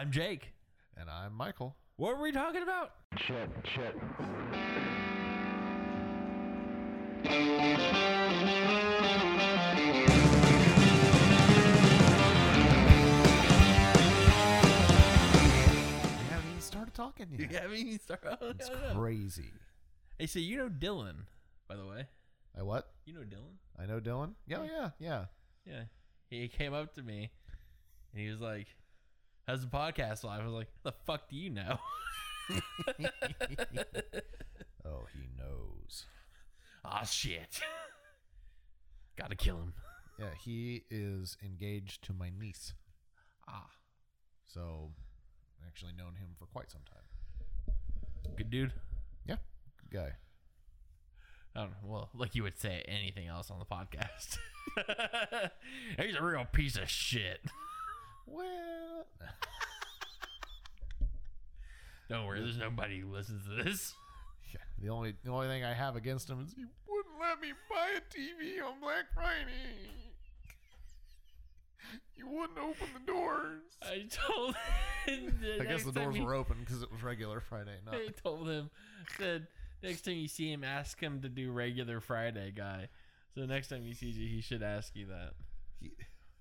I'm Jake. And I'm Michael. What were we talking about? Shit, shit. We haven't even started talking yet. Yeah, I mean, you start. Oh, it's crazy. Hey, so you know Dylan, by the way. I what? You know Dylan? I know Dylan. Yeah, yeah, yeah. Yeah. He came up to me and he was like, How's the podcast live? I was like, The fuck do you know? Oh, he knows. Ah, shit. Gotta kill him. Yeah, he is engaged to my niece. Ah, So, I've actually known him for quite some time. good dude. Yeah, good guy. I don't know. Well, like you would say anything else on the podcast. He's a real piece of shit. Well, Don't worry, there's nobody who listens to this. yeah, the only the only thing I have against him is he wouldn't let me buy a TV on Black Friday. You wouldn't open the doors. I told him. I guess the doors were open because it was regular Friday night. I told him, said, next time you see him, ask him to do regular Friday guy. So next time he sees you, he should ask you that. he,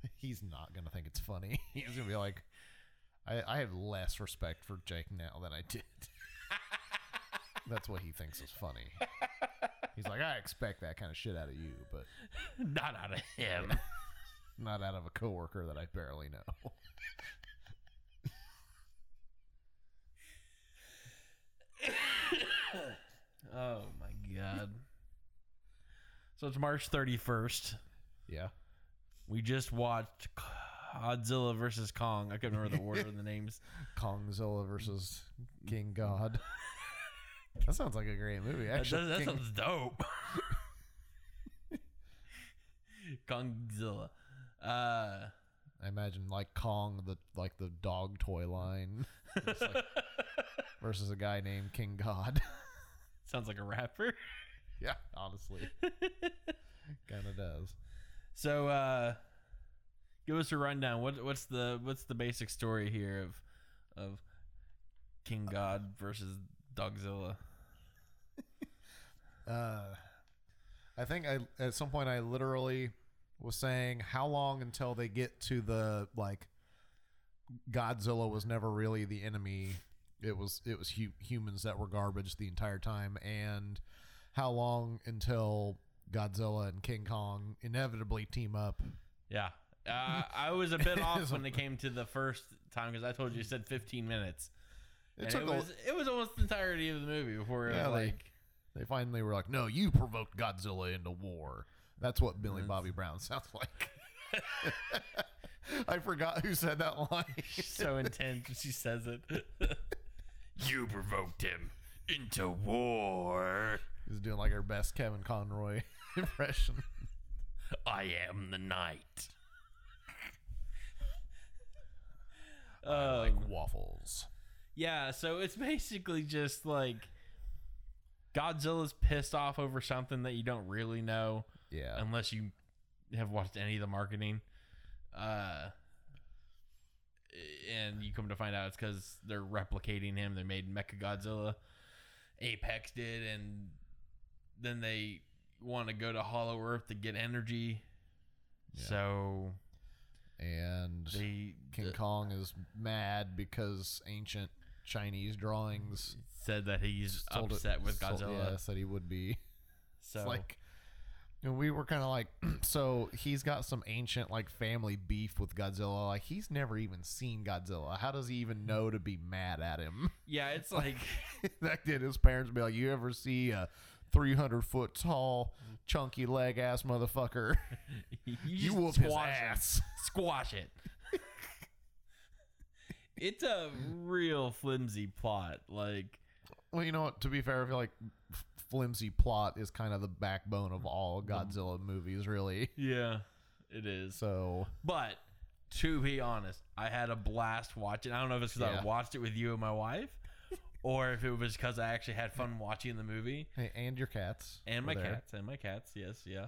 he's not gonna think it's funny. He's gonna be like, I, I have less respect for Jake now than I did. That's what he thinks is funny. He's like, I expect that kind of shit out of you, but Not out of him. not out of a coworker that I barely know. oh my god. So it's March 31st. Yeah. We just watched Godzilla versus Kong. I couldn't remember the order of the names. Kongzilla versus King God. That sounds like a great movie. That, Actually, that King- sounds dope. Kongzilla. Uh, I imagine like Kong, the like the dog toy line, like- versus a guy named King God. sounds like a rapper. yeah, honestly, kind of does. So, uh, give us a rundown. What what's the what's the basic story here of of King God versus Dogzilla? Uh, I think I at some point I literally was saying how long until they get to the like Godzilla was never really the enemy. It was it was hu- humans that were garbage the entire time, and how long until Godzilla and King Kong inevitably team up. Yeah. Uh, I was a bit off when it came to the first time because I told you said 15 minutes. It it a- was it was almost the entirety of the movie before it Yeah, was like- They finally were like, "No, you provoked Godzilla into war." That's what Billy Bobby Brown sounds like. I forgot who said that line. so intense when she says it. you provoked him into war. He's doing like our best Kevin Conroy impression. I am the night. like Um, waffles. yeah, so it's basically just like Godzilla's pissed off over something that you don't really know Yeah. unless you have watched any of the marketing. Uh, and you come to find out it's because they're replicating him. They made Mecha Godzilla. Apex did, and then they want to go to Hollow Earth to get energy. Yeah. So and they King uh, Kong is mad because ancient Chinese drawings said that he's told it- upset with Godzilla. yeah, said he would be. so It's like and we were kind of like so he's got some ancient like family beef with Godzilla like he's never even seen Godzilla how does he even know to be mad at him yeah, it's like that did his parents be like you ever see a 300 foot tall mm-hmm. chunky leg ass motherfucker you, whoop his ass squash it. it's a real flimsy plot. Like, well you know what to be fair I feel like flimsy plot is kind of the backbone of all mm-hmm. Godzilla movies really yeah, it is. so But to be honest, I had a blast watching. I don't know if it's because Yeah. I watched it with you and my wife, or if it was because I actually had fun watching the movie hey, and your cats and were my there. cats and my cats. Yes, yeah.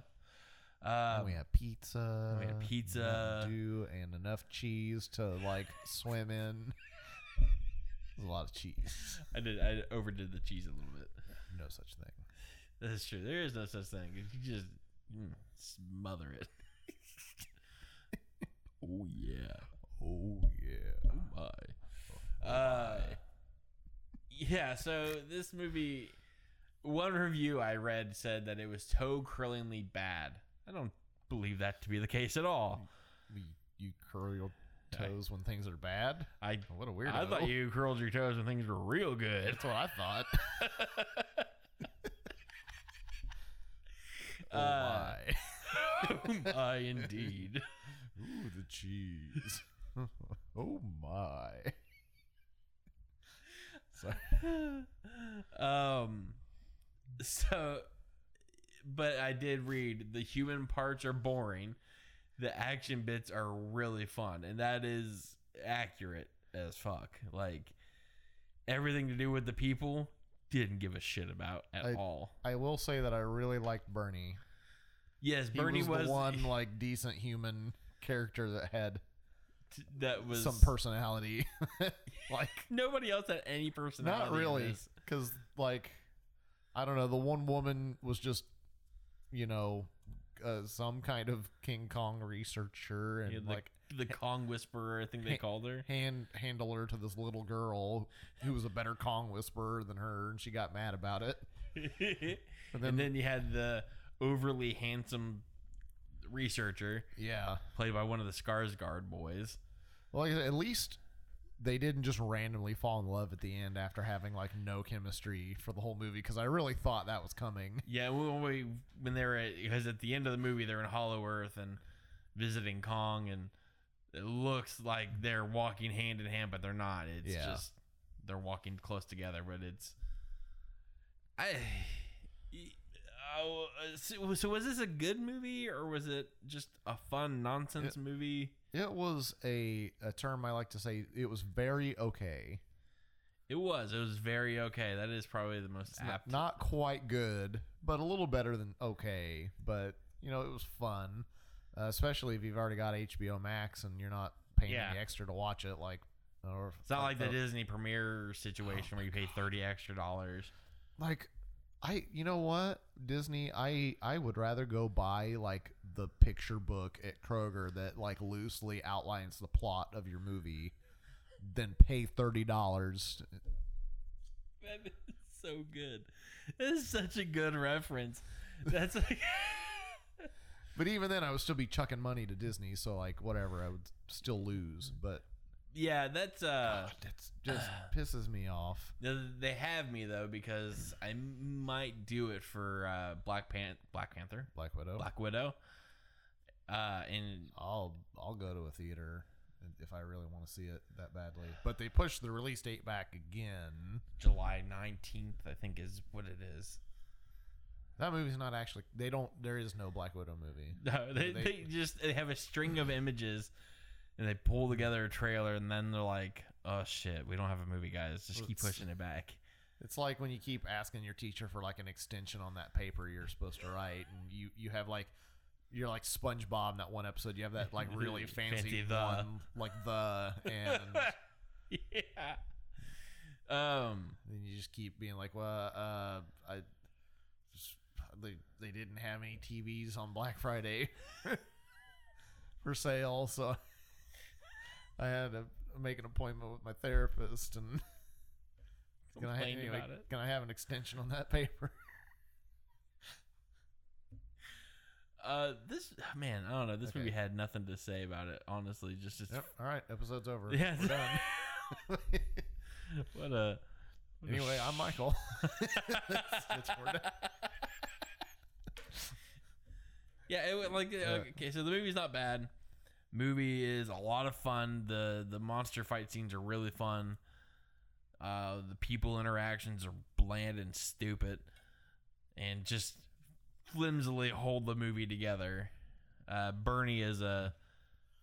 And Um, we had pizza. we had pizza. Dew, and enough cheese to like swim in. There's a lot of cheese. I did. I overdid the cheese a little bit. No such thing. That's true. There is no such thing. You just mm, smother it. oh yeah. Oh yeah. Oh my. Uh, yeah. So this movie, one review I read said that it was toe curlingly bad. I don't believe that to be the case at all. You, you curl your toes when things are bad. I What a weirdo. I thought you curled your toes when things were real good. That's what I thought. oh Uh, my. I indeed. Ooh, the cheese. oh my. Sorry. um so but I did read the human parts are boring. The action bits are really fun and that is accurate as fuck. Like everything to do with the people didn't give a shit about at I- all. I will say that I really liked Bernie. Yes, He Bernie was, was, the one like decent human character that had that was some personality. like Nobody else had any personality. not really, because like I don't know. The one woman was just you know uh, some kind of King Kong researcher and Yeah, the, like the Kong Whisperer, I think they Hey- called her. hand handler to this little girl who was a better Kong whisperer than her, and she got mad about it. and, then- then, you had the overly handsome researcher Yeah. played by one of the Skarsgård boys. Well, like I said, at least they didn't just randomly fall in love at the end after having like no chemistry for the whole movie because I really thought that was coming. Yeah, when we when they were at, because at the end of the movie they're in Hollow Earth and visiting Kong, and it looks like they're walking hand in hand, but they're not. It's Yeah. just they're walking close together, but it's I. Oh, uh, so, so was this a good movie or was it just a fun nonsense movie? It was a a term I like to say. It was very okay. It was. It was very okay. That is probably the most It's not, apt. not quite good, but a little better than okay. But you know, it was fun, uh, especially if you've already got HBO Max and you're not paying Yeah. any extra to watch it. Like, or it's not like the the Disney premiere situation Oh where you pay thirty extra dollars. like I you know what Disney I I would rather go buy like the picture book at Kroger that like loosely outlines the plot of your movie than pay thirty dollars. That is so good. That is such a good reference. That's like But even then, I would still be chucking money to Disney, so like whatever, I would still lose. But yeah. That's uh. God, it's just pisses me off. They have me though because I might do it for uh, Black Pan Black Panther, Black Widow. Black Widow. Uh, and I'll I'll go to a theater if I really want to see it that badly. But they pushed the release date back again. July nineteenth, I think, is what it is. That movie's not actually. They don't. There is no Black Widow movie. No, they, They- they just they have a string of images, and they pull together a trailer, and then they're like, "Oh shit, we don't have a movie, guys. Just keep Let's- pushing it back." It's like when you keep asking your teacher for like an extension on that paper you're supposed to write, and you you have like you're like SpongeBob in that one episode. You have that like really fancy, Fancy the. one, like the, and yeah. Um. then you just keep being like, well, uh, I just, they they didn't have any TVs on Black Friday for sale, so I had to make an appointment with my therapist and. Can I, anyway, about it. can I have an extension on that paper? Uh, this man, I don't know. This Okay. movie had nothing to say about it. Honestly, just just Yep. All right, episode's over. Yeah. We're done. what a. what anyway, I'm Michael. That's- that's where we're done. Yeah, it went like uh, Yeah. okay. So the movie's not bad. Movie is a lot of fun. the The monster fight scenes are really fun. Uh, the people interactions are bland and stupid, and just flimsily hold the movie together. Uh, Bernie is a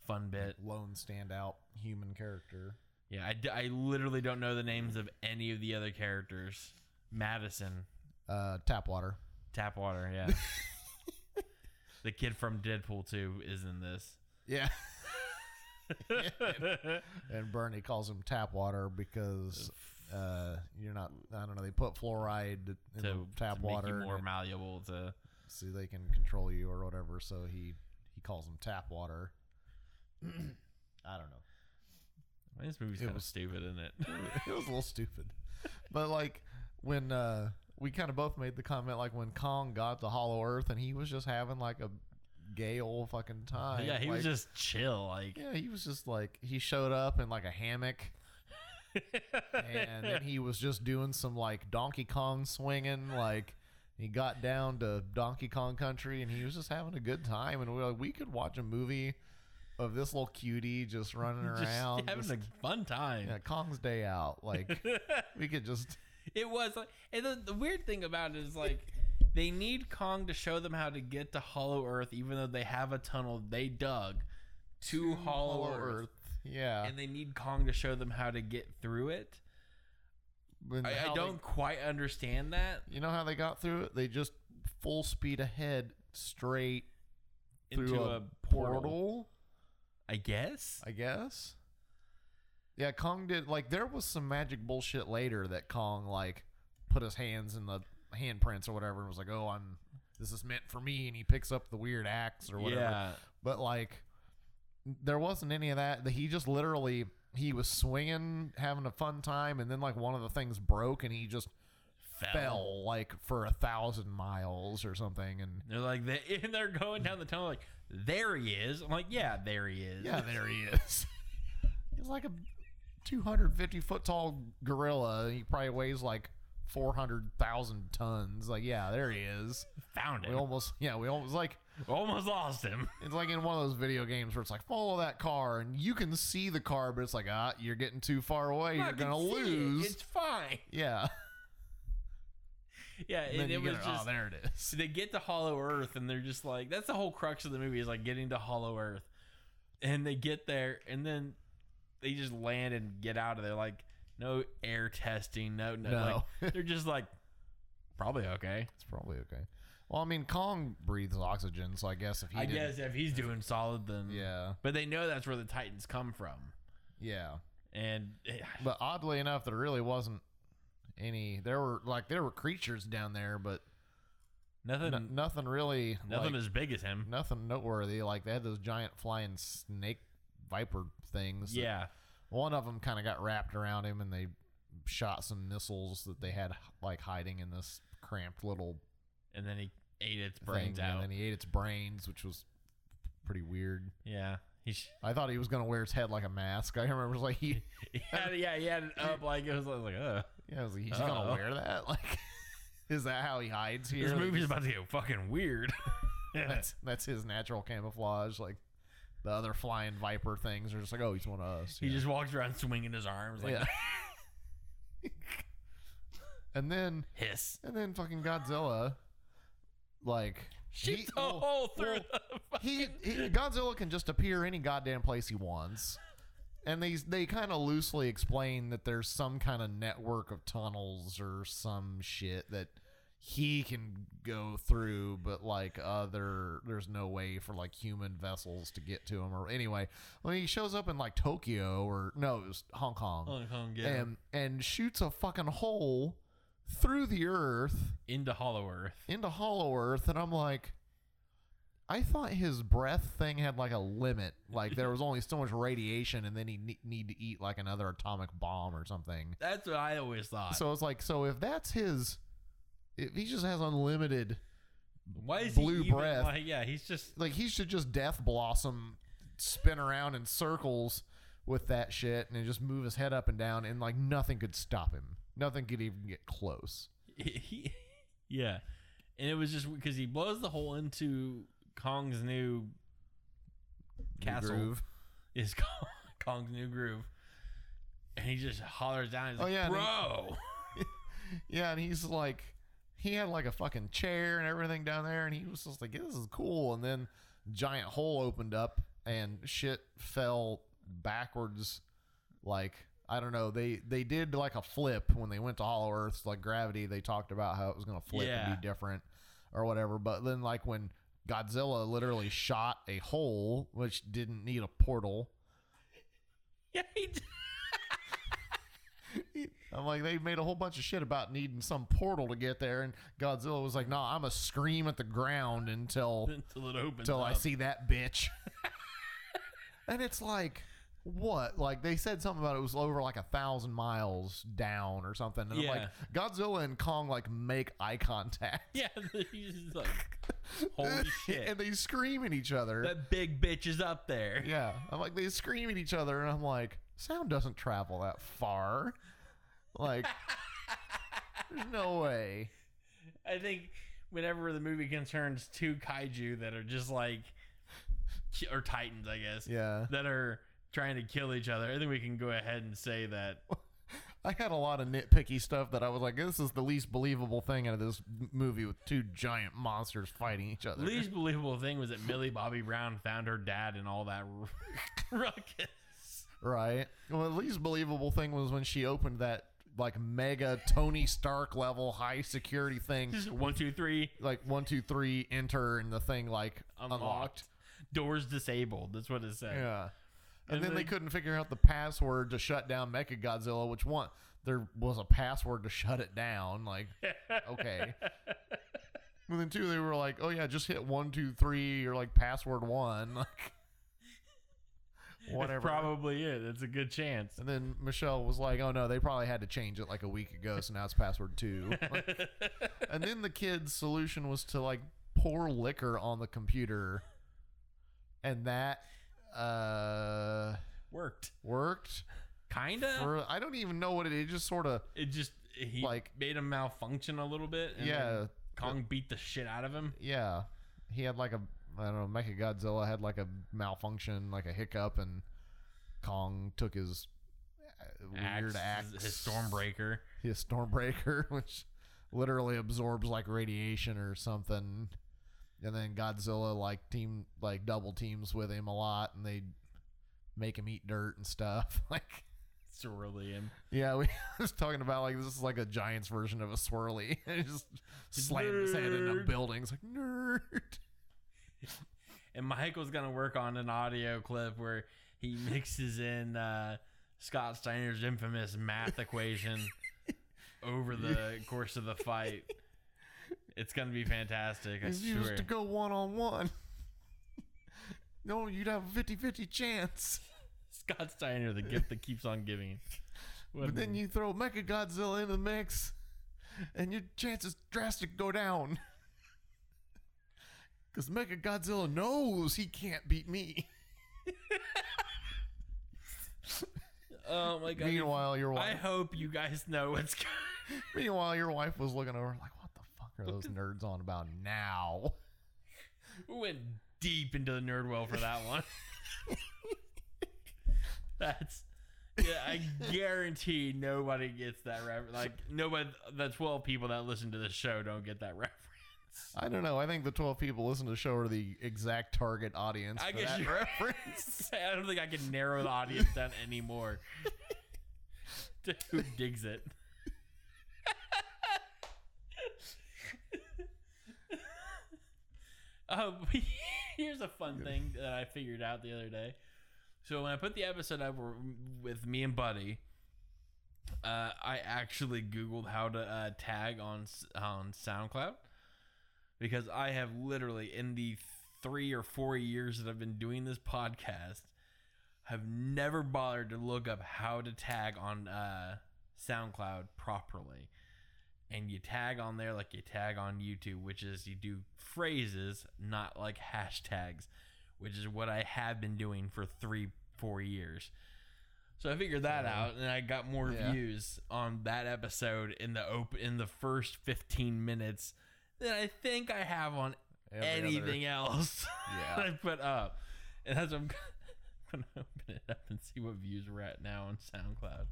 fun bit. Lone standout human character. Yeah, I, d- I literally don't know the names of any of the other characters. Madison, Uh, Tapwater. Tapwater, yeah. the kid from Deadpool 2 is in this. Yeah. and Bernie calls him tap water because uh, you're not. I don't know. They put fluoride in to, the tap to make water you and more it- malleable to. so they can control you or whatever. So he he calls them tap water. I don't know. I mean, this movie's kind of was- stupid, isn't it? it was a little stupid, but like when uh, we kind of both made the comment, like when Kong got to Hollow Earth and he was just having like a gay old fucking time. yeah, he was just chill. Like, Yeah, he was just like he showed up in like a hammock, and then he was just doing some like Donkey Kong swinging. Like he got down to Donkey Kong Country, and he was just having a good time. And we were like, we could watch a movie of this little cutie just running just around, having just- a fun time. yeah, Kong's Day Out. Like we could just It was like, and the, the weird thing about it is like, they need Kong to show them how to get to Hollow Earth, even though they have a tunnel they dug to, Hollow, Earth, Yeah, and they need Kong to show them how to get through it. I, I don't quite understand that. you know how they got through it? They just full speed ahead, straight through Into a, a portal. portal. I guess. I guess. Yeah, Kong did like there was some magic bullshit later that Kong like put his hands in the handprints or whatever and was like, "Oh, I'm this is meant for me," and he picks up the weird axe or whatever. Yeah. But like, there wasn't any of that. He just literally he was swinging, having a fun time, and then like one of the things broke and he just fell, like for a thousand miles or something. And They're like they and they're going down the tunnel like there he is. I'm like, yeah, there he is. Yeah, there he is. He's like a 250 foot tall gorilla. He probably weighs like 400,000 tons. Like, yeah, there he is. Found it. We almost, yeah, we almost like, Almost lost him. it's like in one of those video games where it's like, follow that car and you can see the car, but it's like, ah, you're getting too far away. I You're going to see it. lose. It's fine. yeah. Yeah, And and it was it, just oh, there it is. They get to Hollow Earth and they're just like that's the whole crux of the movie is like getting to Hollow Earth. And they get there and then they just land and get out of there like no air testing, no no, No. like they're just like probably okay. It's probably okay. Well, I mean, Kong breathes oxygen, so I guess if he I didn't- guess if he's doing solid then Yeah. But they know that's where the Titans come from. Yeah. And But oddly enough, there really wasn't any. There were like there were creatures down there, but nothing n- nothing really. nothing like, as big as him. nothing noteworthy. Like they had those giant flying snake viper things. that- Yeah. One of them kind of got wrapped around him, and they shot some missiles that they had like hiding in this cramped little And then he ate its thing. brains And then he ate its brains, which was pretty weird. yeah. Sh- I thought he was gonna wear his head like a mask. I remember it was like he, he had, yeah, he had it up like it was, like, oh. yeah, was like, he's gonna wear that. Like, is that how he hides here? This movie's just- about to get fucking weird. That's that's his natural camouflage. Like the other flying viper things are just like, oh, he's one of us. He yeah. just walks around swinging his arms like yeah. and then hiss. and then fucking Godzilla, like Shoots he- a well, hole through well, the he, he Godzilla can just appear any goddamn place he wants. And they they kind of loosely explain that there's some kind of network of tunnels or some shit that he can go through, but like other there's no way for like human vessels to get to him. Or anyway, when he shows up in like Tokyo or no, it was Hong Kong, Hong Kong, yeah. and and shoots a fucking hole through the earth into Hollow Earth. into Hollow Earth, and I'm like, I thought his breath thing had like a limit. Like there was only so much radiation, and then he ne- need to eat like another atomic bomb or something. That's what I always thought. So it's like, so if that's his, if he just has unlimited, Why is blue he even, breath. Yeah, he's just like he should just death blossom, spin around in circles with that shit, and just move his head up and down, and like nothing could stop him. Nothing could even get close. he, yeah, and it was just because he blows the hole into Kong's new castle. Groove. Is Kong, Kong's new groove, and he just hollers down. He's Oh, like, yeah, and he- bro. Yeah, and he's like, he had like a fucking chair and everything down there, and he was just like, this is cool. And then giant hole opened up, and shit fell backwards. Like I don't know, they they did like a flip when they went to Hollow Earth, like gravity. They talked about how it was gonna flip Yeah. and be different or whatever. But then like when Godzilla literally shot a hole, which didn't need a portal. Yeah, he d- I'm like, they made a whole bunch of shit about needing some portal to get there, and Godzilla was like, "No, I'm gonna scream at the ground until until it opens. until I see that bitch." and it's like, what? Like they said something about it was over like a thousand miles down or something, and I'm like, Godzilla and Kong like make eye contact. Yeah, he's like, holy shit. and they scream at each other. that big bitch is up there. yeah, I'm like, they scream at each other, and I'm like, sound doesn't travel that far. Like, there's no way. I think whenever the movie concerns two kaiju that are just like, or titans, I guess, Yeah. that are trying to kill each other, I think we can go ahead and say that. I had a lot of nitpicky stuff that I was like, this is the least believable thing out of this movie with two giant monsters fighting each other. The least believable thing was that Millie Bobby Brown found her dad and all that ruckus. right. Well, the least believable thing was when she opened that like mega Tony Stark level high security thing. Just one, two, three, Like one, two, three, enter, and the thing like unlocked. unlocked. Doors disabled. That's what it said. Yeah. And, And then they they- couldn't figure out the password to shut down Mecha Godzilla, which one there was a password to shut it down. Like, okay. And then two, they were like, "Oh yeah, just hit one, two, three, or like password one, like whatever." Probably it. It's a good chance. And then Michelle was like, "Oh no, they probably had to change it like a week ago, so now it's password two. Like- and then the kid's solution was to like pour liquor on the computer, and that uh Worked. worked. Kinda. For I don't even know what it. It just sort of it just he like- made him malfunction a little bit. And yeah, then Kong beat the shit out of him. yeah. He had like a I don't know. Mecha Godzilla had like a malfunction, like a hiccup, and Kong took his uh, weird Axe, axe, his Stormbreaker. his Stormbreaker, which literally absorbs like radiation or something. And then Godzilla like team like double teams with him a lot, and they make him eat dirt and stuff. Like, Cerulean. yeah, we was talking about like this is like a Giants version of a swirly. and he just slammed his head in a building. It's like nerd. And Michael's gonna work on an audio clip where he mixes in uh, Scott Steiner's infamous math equation over the course of the fight. It's gonna be fantastic, I If you swear. used to go one on one. No, you'd have a 50 50 chance. Scott Steiner, the gift that keeps on giving. What But then you throw Mecha Godzilla in the mix, and your chances drastic go down. Because Mecha Godzilla knows he can't beat me. oh my god! Meanwhile, your wife. I hope you guys know what's going. Meanwhile, your wife was looking over like, "What the fuck are those nerds on about now?" We went deep into the nerd well for that one. That's yeah, I guarantee nobody gets that reference. Like nobody, the twelve people that listen to this show don't get that reference. I don't know. I think the 12 people listening to the show are the exact target audience I for guess that you're reference. I don't think I can narrow the audience down anymore to who digs it. Um, here's a fun thing that I figured out the other day. So when I put the episode up with me and Buddy, uh, I actually Googled how to uh, tag on on SoundCloud because I have literally in the three or four years that I've been doing this podcast, have never bothered to look up how to tag on uh, SoundCloud properly. And you tag on there like you tag on YouTube, which is you do phrases, not like hashtags, which is what I have been doing for three, four years. So I figured that Yeah. out, and I got more Yeah. views on that episode in the op- in the first fifteen minutes than I think I have on Every other- anything else Yeah. that I put up. And that's what I'm gonna open it up and see what views we're at now on SoundCloud.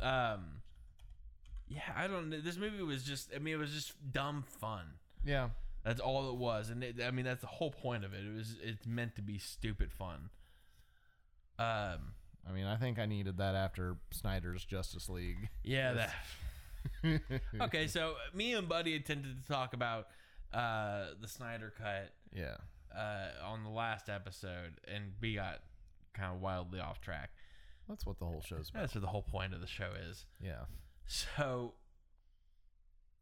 Um, yeah, I don't know. This movie was just, I mean, it was just dumb fun. Yeah. That's all it was, and it, I mean, that's the whole point of it. It was, it's meant to be stupid fun. Um, I mean, I think I needed that after Snyder's Justice League. yeah, that. Okay, so me and Buddy attempted to talk about uh the Snyder cut Yeah. uh, on the last episode, and we got kind of wildly off track. That's what the whole show's about. That's what the whole point of the show is. Yeah. So,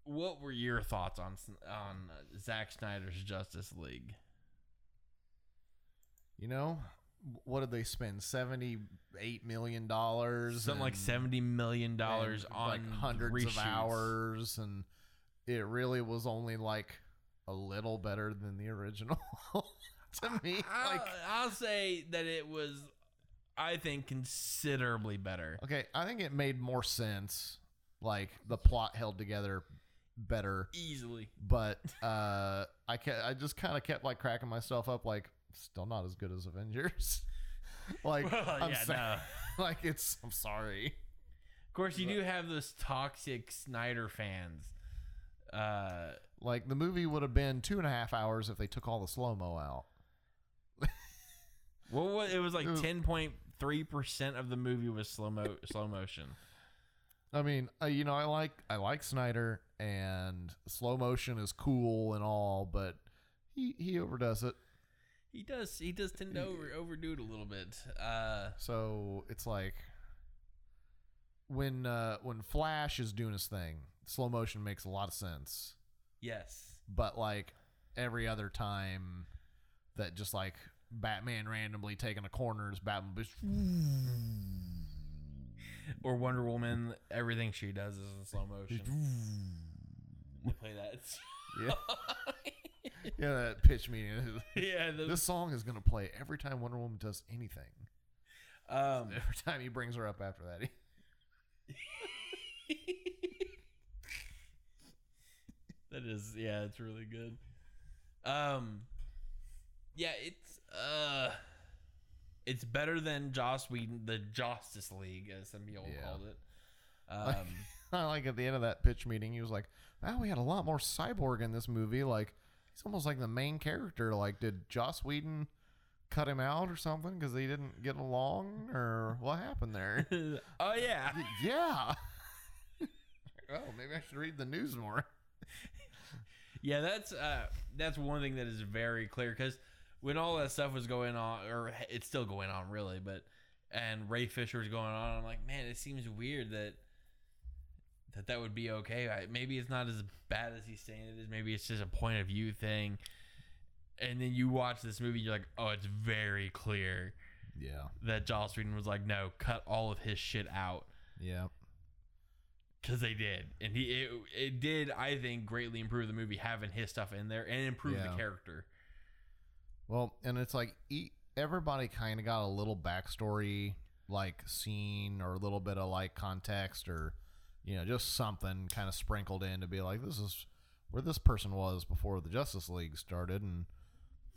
what were your thoughts on on Zack Snyder's Justice League? You know, what did they spend? Seventy eight million dollars, Something like seventy million dollars on like hundreds reshoots. of hours, and it really was only like a little better than the original to me. I'll, Like, I'll say that it was, I think, considerably better. okay, I think it made more sense. Like the plot held together better, Easily. but uh, I kept, I just kind of kept like cracking myself up, like still not as good as Avengers. like Well, I'm yeah, sa- no. like it's I'm sorry. Of course, you do have those toxic Snyder fans. Uh, Like the movie would have been two and a half hours if they took all the slow mo out. what was it? Was like ten point three percent of the movie was slow mo slow motion. I mean, uh, you know, I like I like Snyder, and slow motion is cool and all, but he he overdoes it. He does. He does tend to over overdo it a little bit. Uh, So it's like when uh, when Flash is doing his thing, slow motion makes a lot of sense. yes. But like every other time that just like Batman randomly taking a corner is Batman just Or Wonder Woman. Everything she does is in slow motion. You play that. yeah yeah that pitch meeting. yeah. The, this song is gonna play every time Wonder Woman does anything. um, Every time he brings her up after that, that is yeah, it's really good. Um yeah, it's uh it's better than Joss Whedon, the Justice League, as some people Yeah. called it. Like- Um I like at the end of that pitch meeting, he was like, "Wow, we had a lot more cyborg in this movie. Like, he's almost like the main character. Like, did Joss Whedon cut him out or something because they didn't get along, or what happened there?" Oh yeah. Yeah. oh, maybe I should read the news more. Yeah, that's uh that's one thing that is very clear cuz when all that stuff was going on or it's still going on really, but and Ray Fisher was going on, I'm like, man, it seems weird that that that would be okay. I, maybe it's not as bad as he's saying it is. Maybe it's just a point of view thing. And then you watch this movie, you're like, oh, it's very clear Yeah. that Joss Whedon was like, no, cut all of his shit out Yeah. because they did, and he it, it did, I think, greatly improve the movie having his stuff in there and improve Yeah. the character. Well, and it's like e- everybody kind of got a little backstory, like scene or a little bit of like context or, you know, just something kind of sprinkled in to be like, this is where this person was before the Justice League started, and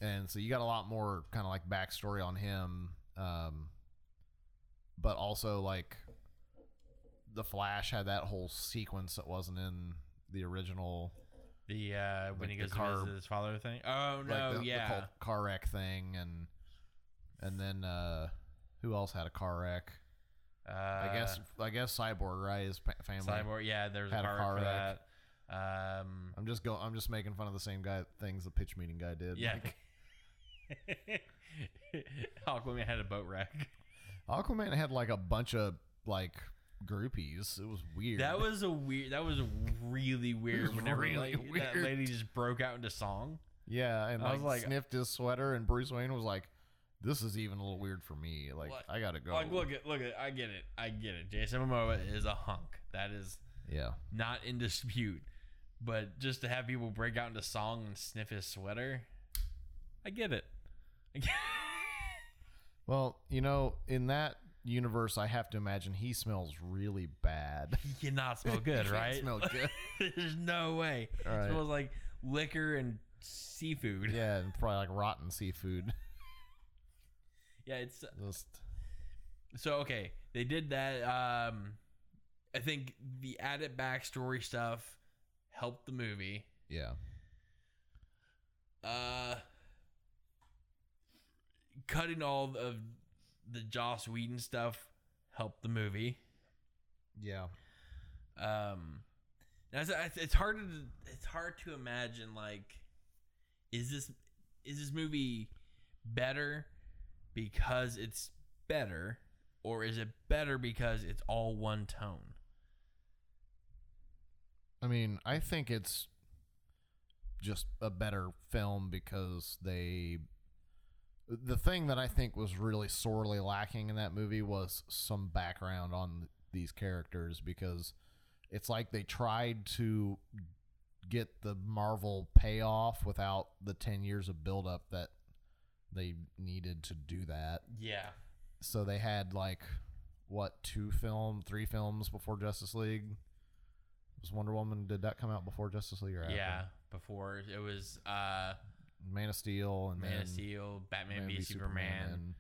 and so you got a lot more kind of like backstory on him, um, but also like the Flash had that whole sequence that wasn't in the original The uh, when Like he the goes to car- visit his father thing. Oh no, the, the yeah, cul- car wreck thing. And and then uh who else had a car wreck uh, i guess i guess cyborg right his pa- family Cyborg. Yeah, there's a had a car, for wreck. that. Um, i'm just going i'm just making fun of the same guy things the pitch meeting guy did yeah. Like, Aquaman had a boat wreck. aquaman had like a bunch of like groupies it was weird That was a weird. That was really weird. was Whenever really like, that weird. lady just broke out into song. yeah and I like, was like- sniffed his sweater and bruce wayne was like this is even a little weird for me like What? i gotta go Like, look at, look at. I get it. I get it. Jason Momoa is a hunk. That is yeah not in dispute. But just to have people break out into song and sniff his sweater, I get it. I get well you know in that universe i have to imagine he smells really bad He cannot smell good, He can't right? smell good. There's no way. It smells like liquor and seafood. Yeah, and probably like rotten seafood. Yeah, it's Just so okay. They did that. Um, I think the added backstory stuff helped the movie. yeah, Uh, cutting all of the Joss Whedon stuff helped the movie. yeah, Um, it's, it's hard to it's hard to imagine like, is this is this movie better because it's better, or is it better because it's all one tone? I mean, I think it's just a better film because they. The thing that I think was really sorely lacking in that movie was some background on these characters because it's like they tried to get the Marvel payoff without the 10 years of buildup that they needed to do that. Yeah. So they had like what two film, three films before Justice League. Was Wonder Woman? Did that come out before Justice League or after? Yeah. Before it was uh Man of Steel and Man of Steel, Batman Man v Superman, and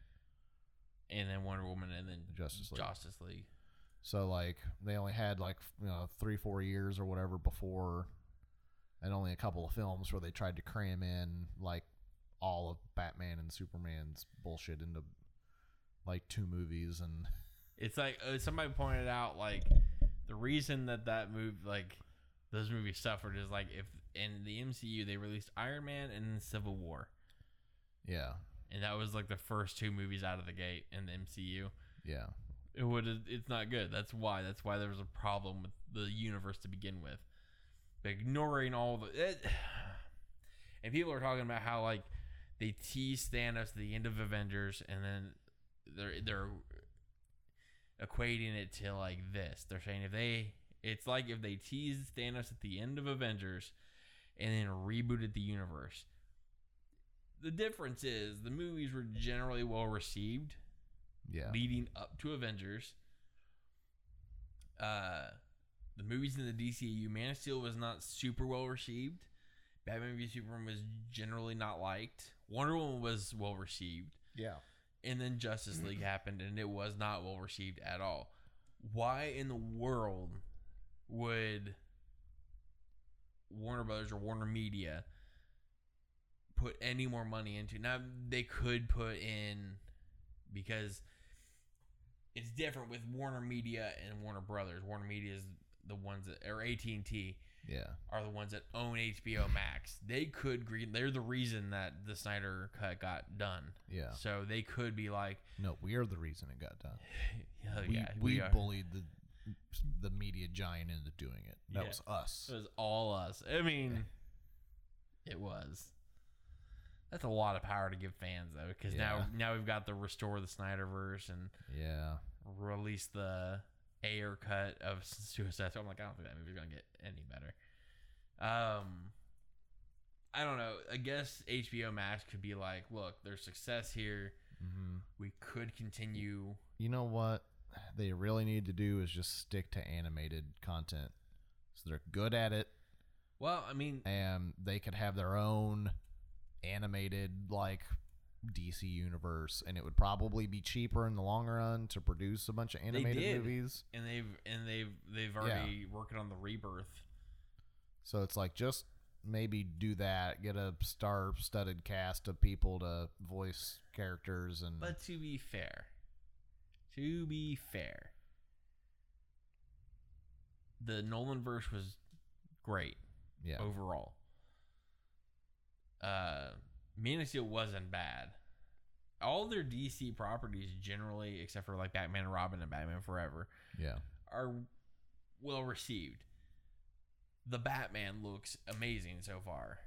and then Wonder Woman, and then Justice League. Justice League. So like they only had like you know three four years or whatever before, and only a couple of films where they tried to cram in like all of Batman and Superman's bullshit into like two movies and It's like uh, somebody pointed out like the reason that that move like those movies suffered is like if in the MCU they released Iron Man and Civil War, yeah and that was like the first two movies out of the gate in the MCU. yeah It would it's not good. That's why. That's why there was a problem with the universe to begin with. But ignoring all the it, and people are talking about how like they tease Thanos at the end of Avengers, and then they're they're equating it to like this. They're saying if they, it's like if they teased Thanos at the end of Avengers, and then rebooted the universe. The difference is the movies were generally well received yeah leading up to Avengers. Uh, the movies in the DCU, Man of Steel was not super well received. Batman v Superman was generally not liked. Wonder Woman was well received, yeah and then Justice League happened, and it was not well received at all. Why in the world would Warner Brothers or Warner Media put any more money into? Now they could put in because it's different with Warner Media and Warner Brothers. Warner Media is the ones that or AT and T yeah are the ones that own HBO Max. They could green. They're the reason that the Snyder cut got done. yeah So they could be like, no we are the reason it got done oh, we yeah, we, are. bullied the the media giant into doing it that Yeah. was us It was all us. I mean, it was. That's a lot of power to give fans though, because now now we've got the restore the Snyderverse and yeah release the Ayer cut of Suicide. So I'm like, I don't think that movie's gonna get any better. Um, I don't know. I guess HBO Max could be like, look, there's success here. hmm We could continue. you know what they really need to do is just stick to animated content so they're good at it Well, I mean, and they could have their own animated like DC universe and it would probably be cheaper in the long run to produce a bunch of animated movies and they've and they've they've already working on the rebirth. so it's like just maybe do that get a star-studded cast of people to voice characters and But to be fair, to be fair, the Nolan verse was great yeah overall. Uh, Man of Steel wasn't bad. All their DC properties, generally, except for like Batman and Robin and Batman Forever, yeah are well received. The Batman looks amazing so far.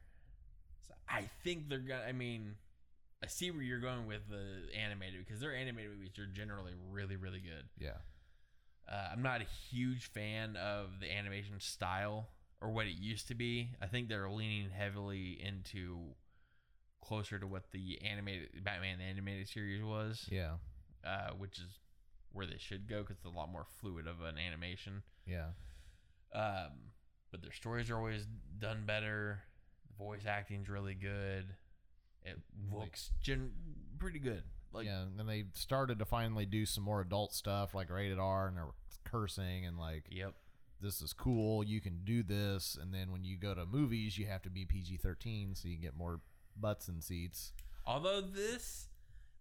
So I think they're gonna. I mean, I see where you're going with the animated because their animated movies are generally really, really good. yeah Uh, I'm not a huge fan of the animation style or what it used to be. I think they're leaning heavily into closer to what the animated Batman animated series was, yeah uh, which is where they should go because it's a lot more fluid of an animation. yeah Um, but their stories are always done better. The voice acting's really good. It looks gen- pretty good. Like yeah, and then they started to finally do some more adult stuff like rated R and they're cursing and like yep. this is cool, you can do this, and then when you go to movies, you have to be PG thirteen so you can get more butts and seats. Although this,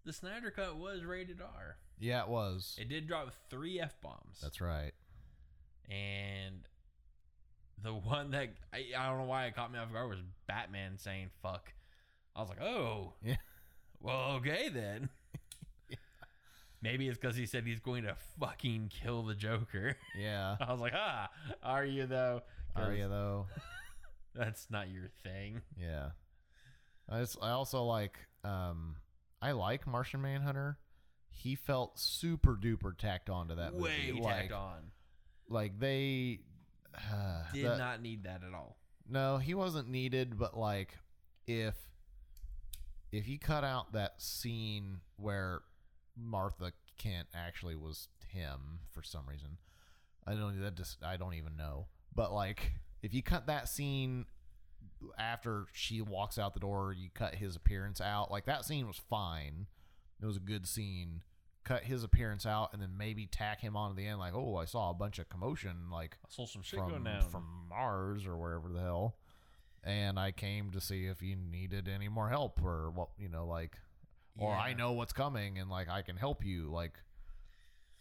the Snyder cut was rated R. Yeah, it was. It did drop three f bombs. That's right. and the one that I, I don't know why it caught me off guard was Batman saying "fuck." I was like, oh, Yeah. Well, okay then. Maybe it's because he said he's going to fucking kill the Joker. Yeah. I was like, ah, are you though? Are you though? That's not your thing. Yeah. I just I also like um I like Martian Manhunter. He felt super duper tacked onto that Way movie. tacked like, on. like they uh, Did the- not need that at all. No, he wasn't needed, but like if if you cut out that scene where Martha Kent actually was him for some reason. I don't that just I don't even know. But like if you cut that scene after she walks out the door, you cut his appearance out. Like that scene was fine. It was a good scene. Cut his appearance out and then maybe tack him on to the end like, "Oh, I saw a bunch of commotion like I saw some shit from going down. from Mars or wherever the hell, and I came to see if you needed any more help or what you know like, or I know what's coming and like I can help you like,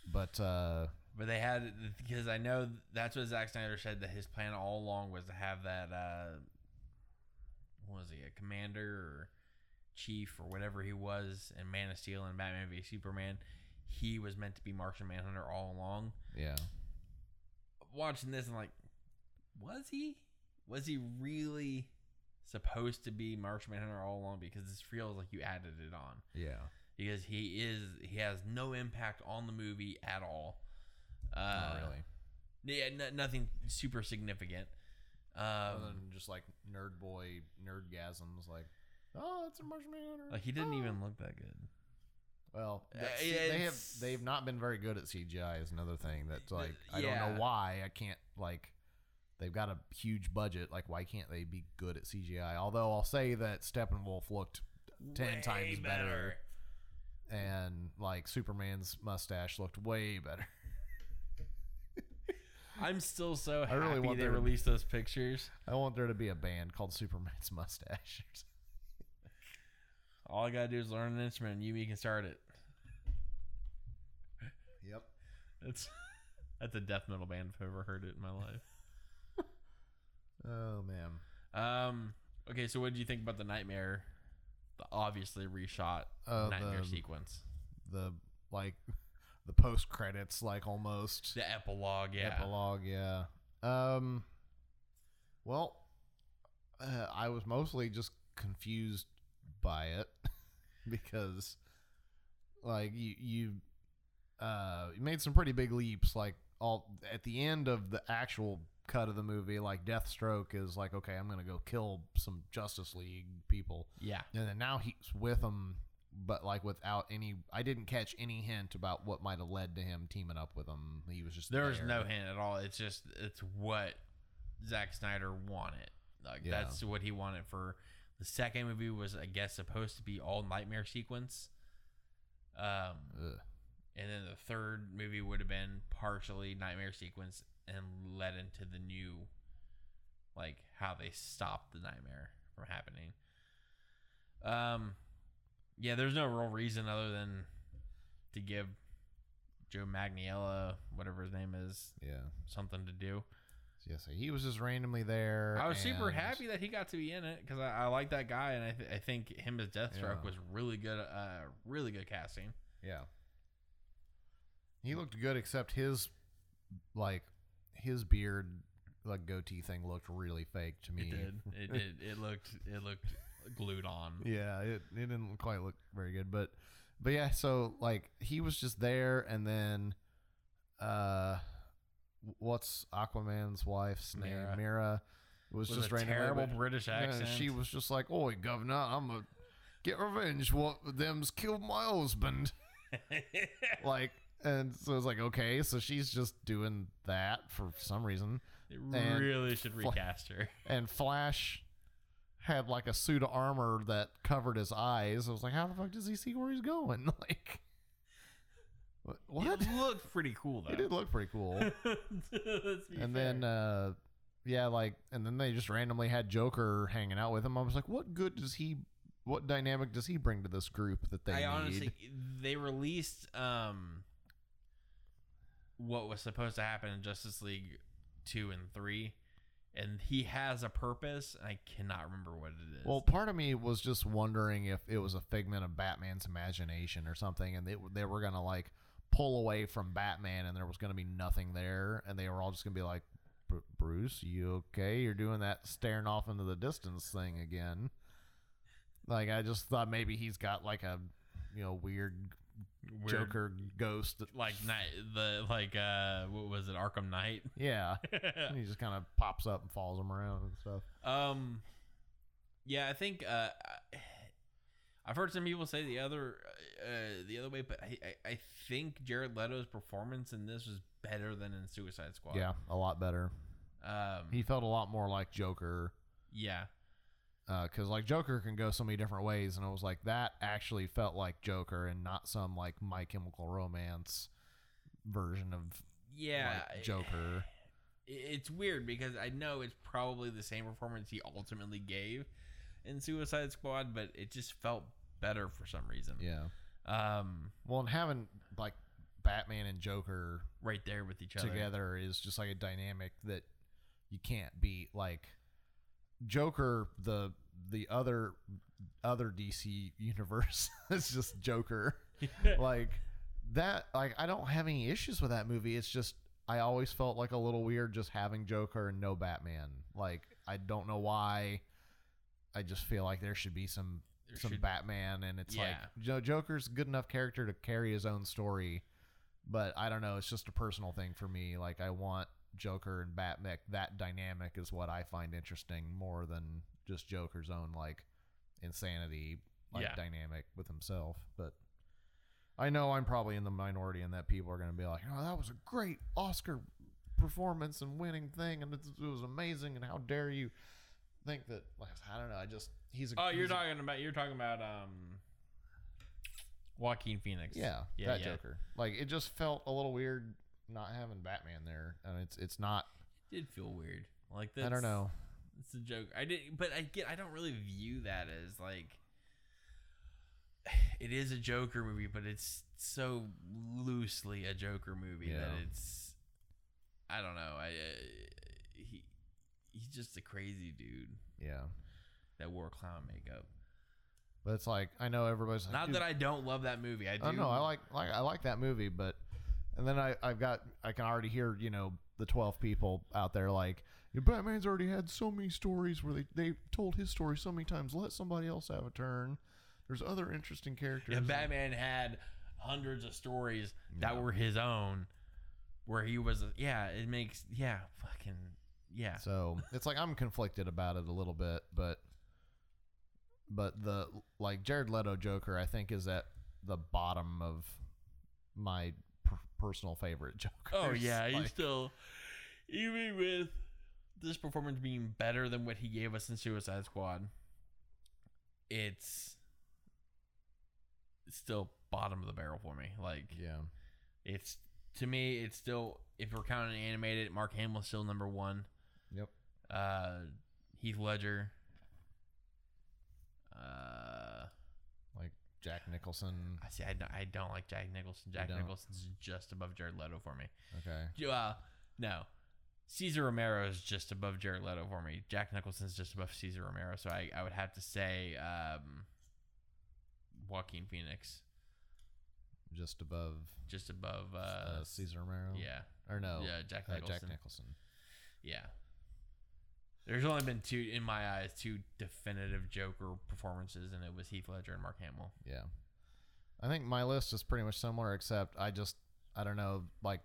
but uh But they had because I know that's what Zack Snyder said that his plan all along was to have that uh what was he a commander or chief or whatever he was in Man of Steel and Batman v Superman. He was meant to be Martian Manhunter all along. yeah Watching this, I'm like, was he? Was he really supposed to be Martian Manhunter all along? Because this feels like you added it on. yeah Because he is he has no impact on the movie at all. Uh, not really. Yeah, n- nothing super significant. Other Um, than just like nerd boy nerdgasms like, oh, it's a marshmallow. Like he didn't Oh. even look that good. Well, Uh, they have it's- they've not been very good at CGI. Is another thing that's like I don't yeah. know why I can't like they've got a huge budget. Like why can't they be good at CGI? Although I'll say that Steppenwolf looked ten times better, and like Superman's mustache looked way better. I'm still so I happy really want they there to- released those pictures. I want there to be a band called Superman's Mustache. All I gotta do is learn an instrument, and you can start it. yep. That's that's a death metal band if I've ever heard it in my life. Oh man. Um. Okay, so what did you think about the nightmare? The obviously reshot Uh, nightmare the- sequence. The like the post credits like almost The epilogue, yeah. epilogue yeah um well uh, i was mostly just confused by it because like you you uh you made some pretty big leaps like all at the end of the actual cut of the movie like deathstroke is like okay i'm gonna go kill some justice league people Yeah. and then now he's with them but like without any i didn't catch any hint about what might have led to him teaming up with them he was just There was no hint at all. It's just it's what Zack Snyder wanted. Like Yeah. that's what he wanted for the second movie was I guess supposed to be all nightmare sequence. Um Ugh. and then the third movie would have been partially nightmare sequence and led into the new like how they stopped the nightmare from happening. Um yeah, there's no real reason other than to give Joe Manganiello, whatever his name is, yeah something to do. yeah so he was just randomly there I was super happy that he got to be in it because I, I like that guy and I, th- I think him as Deathstroke Yeah. was really good. Uh, really good casting. yeah he looked good except his like his beard like goatee thing looked really fake to me It did. It did. It looked. It looked glued on. yeah it, it didn't quite look very good but but yeah so like he was just there and then uh what's aquaman's wife's name Mera. was With just a terrible but- British yeah, accent. she was just like oi governor i'm gonna get revenge what them's killed my husband like and so it's like okay so she's just doing that for some reason It and really should recast her. and flash had like a suit of armor that covered his eyes. I was like how the fuck does he see where he's going? Like what? It looked pretty cool though. it did look pretty cool. And fair. then uh yeah like and then they just randomly had joker hanging out with him. I was like what good does he what dynamic does he bring to this group that they I need? honestly, they released um what was supposed to happen in Justice League two and three, and he has a purpose. And I cannot remember what it is. Well, part of me was just wondering if it was a figment of Batman's imagination or something, and they they were gonna like pull away from Batman, and there was gonna be nothing there, and they were all just gonna be like, "Bruce, you okay? You're doing that staring off into the distance thing again." Like I just thought maybe he's got like a you know weird, Weird- Joker ghost. like night the like uh what was it Arkham Knight? Yeah, he just kind of pops up and follows him around and stuff. Um, yeah, I think uh, I've heard some people say the other uh, the other way, but I, I I think Jared Leto's performance in this was better than in Suicide Squad. Yeah, a lot better. Um. He felt a lot more like Joker. yeah. Because like Joker can go so many different ways, and it was like that actually felt like Joker and not some like My Chemical Romance version of Yeah. like, Joker. It's weird because I know it's probably the same performance he ultimately gave in Suicide Squad, but it just felt better for some reason. Yeah. Um. Well, and having like Batman and Joker Right there with each other. together is just like a dynamic that you can't beat. Like Joker, the the other other DC universe is just Joker. like that like I don't have any issues with that movie. It's just I always felt like a little weird just having Joker and no Batman. Like I don't know why. I just feel like there should be some There some should- Batman and it's like Yeah. you know, Joker's a good enough character to carry his own story. But I don't know, it's just a personal thing for me. Like I want Joker and Batman that dynamic is what I find interesting more than just Joker's own like insanity like Yeah. dynamic with himself. But I know I'm probably in the minority and that people are going to be like, "Oh, that was a great Oscar performance and winning thing, and it, was amazing." And how dare you think that? Like, I don't know. I just he's a Oh, you're a- talking about you're talking about um Joaquin Phoenix. yeah, yeah, that yeah. Joker. Like it just felt a little weird not having Batman there, and it's it's not. It did feel weird. Like I don't know. It's a joke. I did, but I get. I don't really view that as like. It is a Joker movie, but it's so loosely a Joker movie that it's. I don't know. I uh, he he's just a crazy dude Yeah, that wore clown makeup. but it's like I know everybody's like, Not "Dude, that I don't love that movie. I do. Oh no, I like like I like that movie, but and then I I've got I can already hear you know the twelve people out there like Batman's already had so many stories where they they told his story so many times. Let somebody else have a turn. There's other interesting characters. Yeah, Batman had hundreds of stories that Yeah. were his own, where he was. Yeah, it makes. Yeah, fucking. Yeah. So it's like I'm conflicted about it a little bit, but but the like Jared Leto Joker I think is at the bottom of my personal favorite Joker. Oh yeah, he's still even with this performance being better than what he gave us in Suicide Squad. It's still bottom of the barrel for me. Like yeah. it's to me, it's still if we're counting animated, Mark Hamill's still number one. Yep. Uh, Heath Ledger. Uh, Like Jack Nicholson. I see. I don't, I don't like Jack Nicholson. Jack don't? Nicholson's just above Jared Leto for me. Okay. Uh, no. Cesar Romero is just above Jared Leto for me. Jack Nicholson's just above Cesar Romero, so I, I would have to say um, Joaquin Phoenix Just above just above uh, uh, Cesar Romero. yeah Or no. yeah Jack uh, Nicholson Jack Nicholson. yeah. There's only been two in my eyes two definitive Joker performances, and it was Heath Ledger and Mark Hamill. Yeah. I think my list is pretty much similar, except I just I don't know, like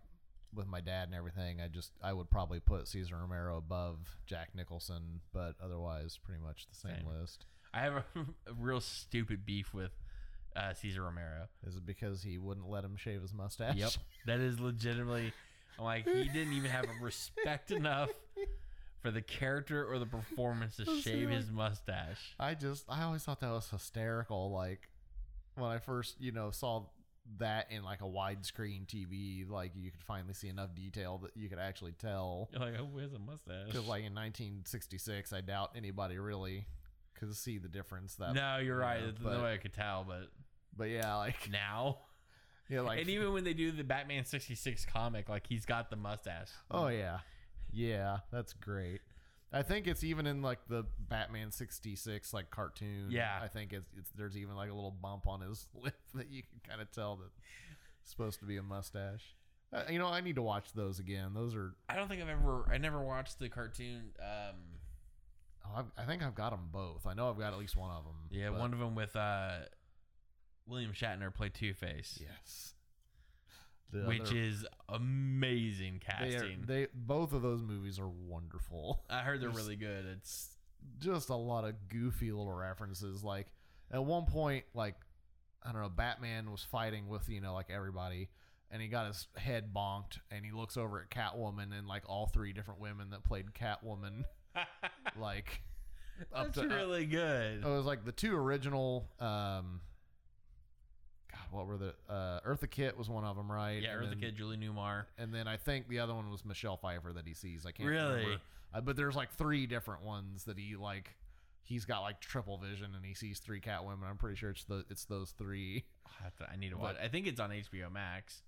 with my dad and everything, I just I would probably put Cesar Romero above Jack Nicholson, but otherwise pretty much the same, Same. list. I have a, a real stupid beef with uh, Cesar Romero. Is it because he wouldn't let him shave his mustache? Yep, that is legitimately. I'm like, he didn't even have respect enough for the character or the performance to Let's shave his mustache. I just I always thought that was hysterical. Like when I first you know saw that in like a widescreen TV, like you could finally see enough detail that you could actually tell. You're like, oh, where's a mustache? Because like in 1966, I doubt anybody really could see the difference. That no, you're you right. know, There's but, no way I could tell, but but yeah, like now, yeah, like and even when they do the Batman '66 comic, like he's got the mustache. oh yeah, yeah, that's great. I think it's even in like the Batman sixty six like cartoon. Yeah. I think it's, it's there's even like a little bump on his lip that you can kind of tell that it's supposed to be a mustache. Uh, you know, I need to watch those again. Those are I don't think I've ever. I never watched the cartoon. Um, oh, I've, I think I've got them both. I know I've got at least one of them. yeah, one of them with uh, William Shatner played Two Face, yes, The which other- is amazing they, are, casting. they both of those movies are wonderful. I heard they're really good. It's just a lot of goofy little references. Like at one point, like I don't know, Batman was fighting with you know like everybody, and he got his head bonked, and he looks over at Catwoman, and like all three different women that played Catwoman, like up that's to uh, really good. it was like the two original. um what were the uh Eartha Kitt was one of them, right? yeah, And or the then- kid Julie Newmar. and then I think the other one was Michelle Pfeiffer that he sees. I can't Really? remember. Uh, but there's like three different ones that he like. He's got like triple vision and he sees three Catwomen. I'm pretty sure it's the it's those three. I, to, I need to But- watch. I think it's on HBO Max.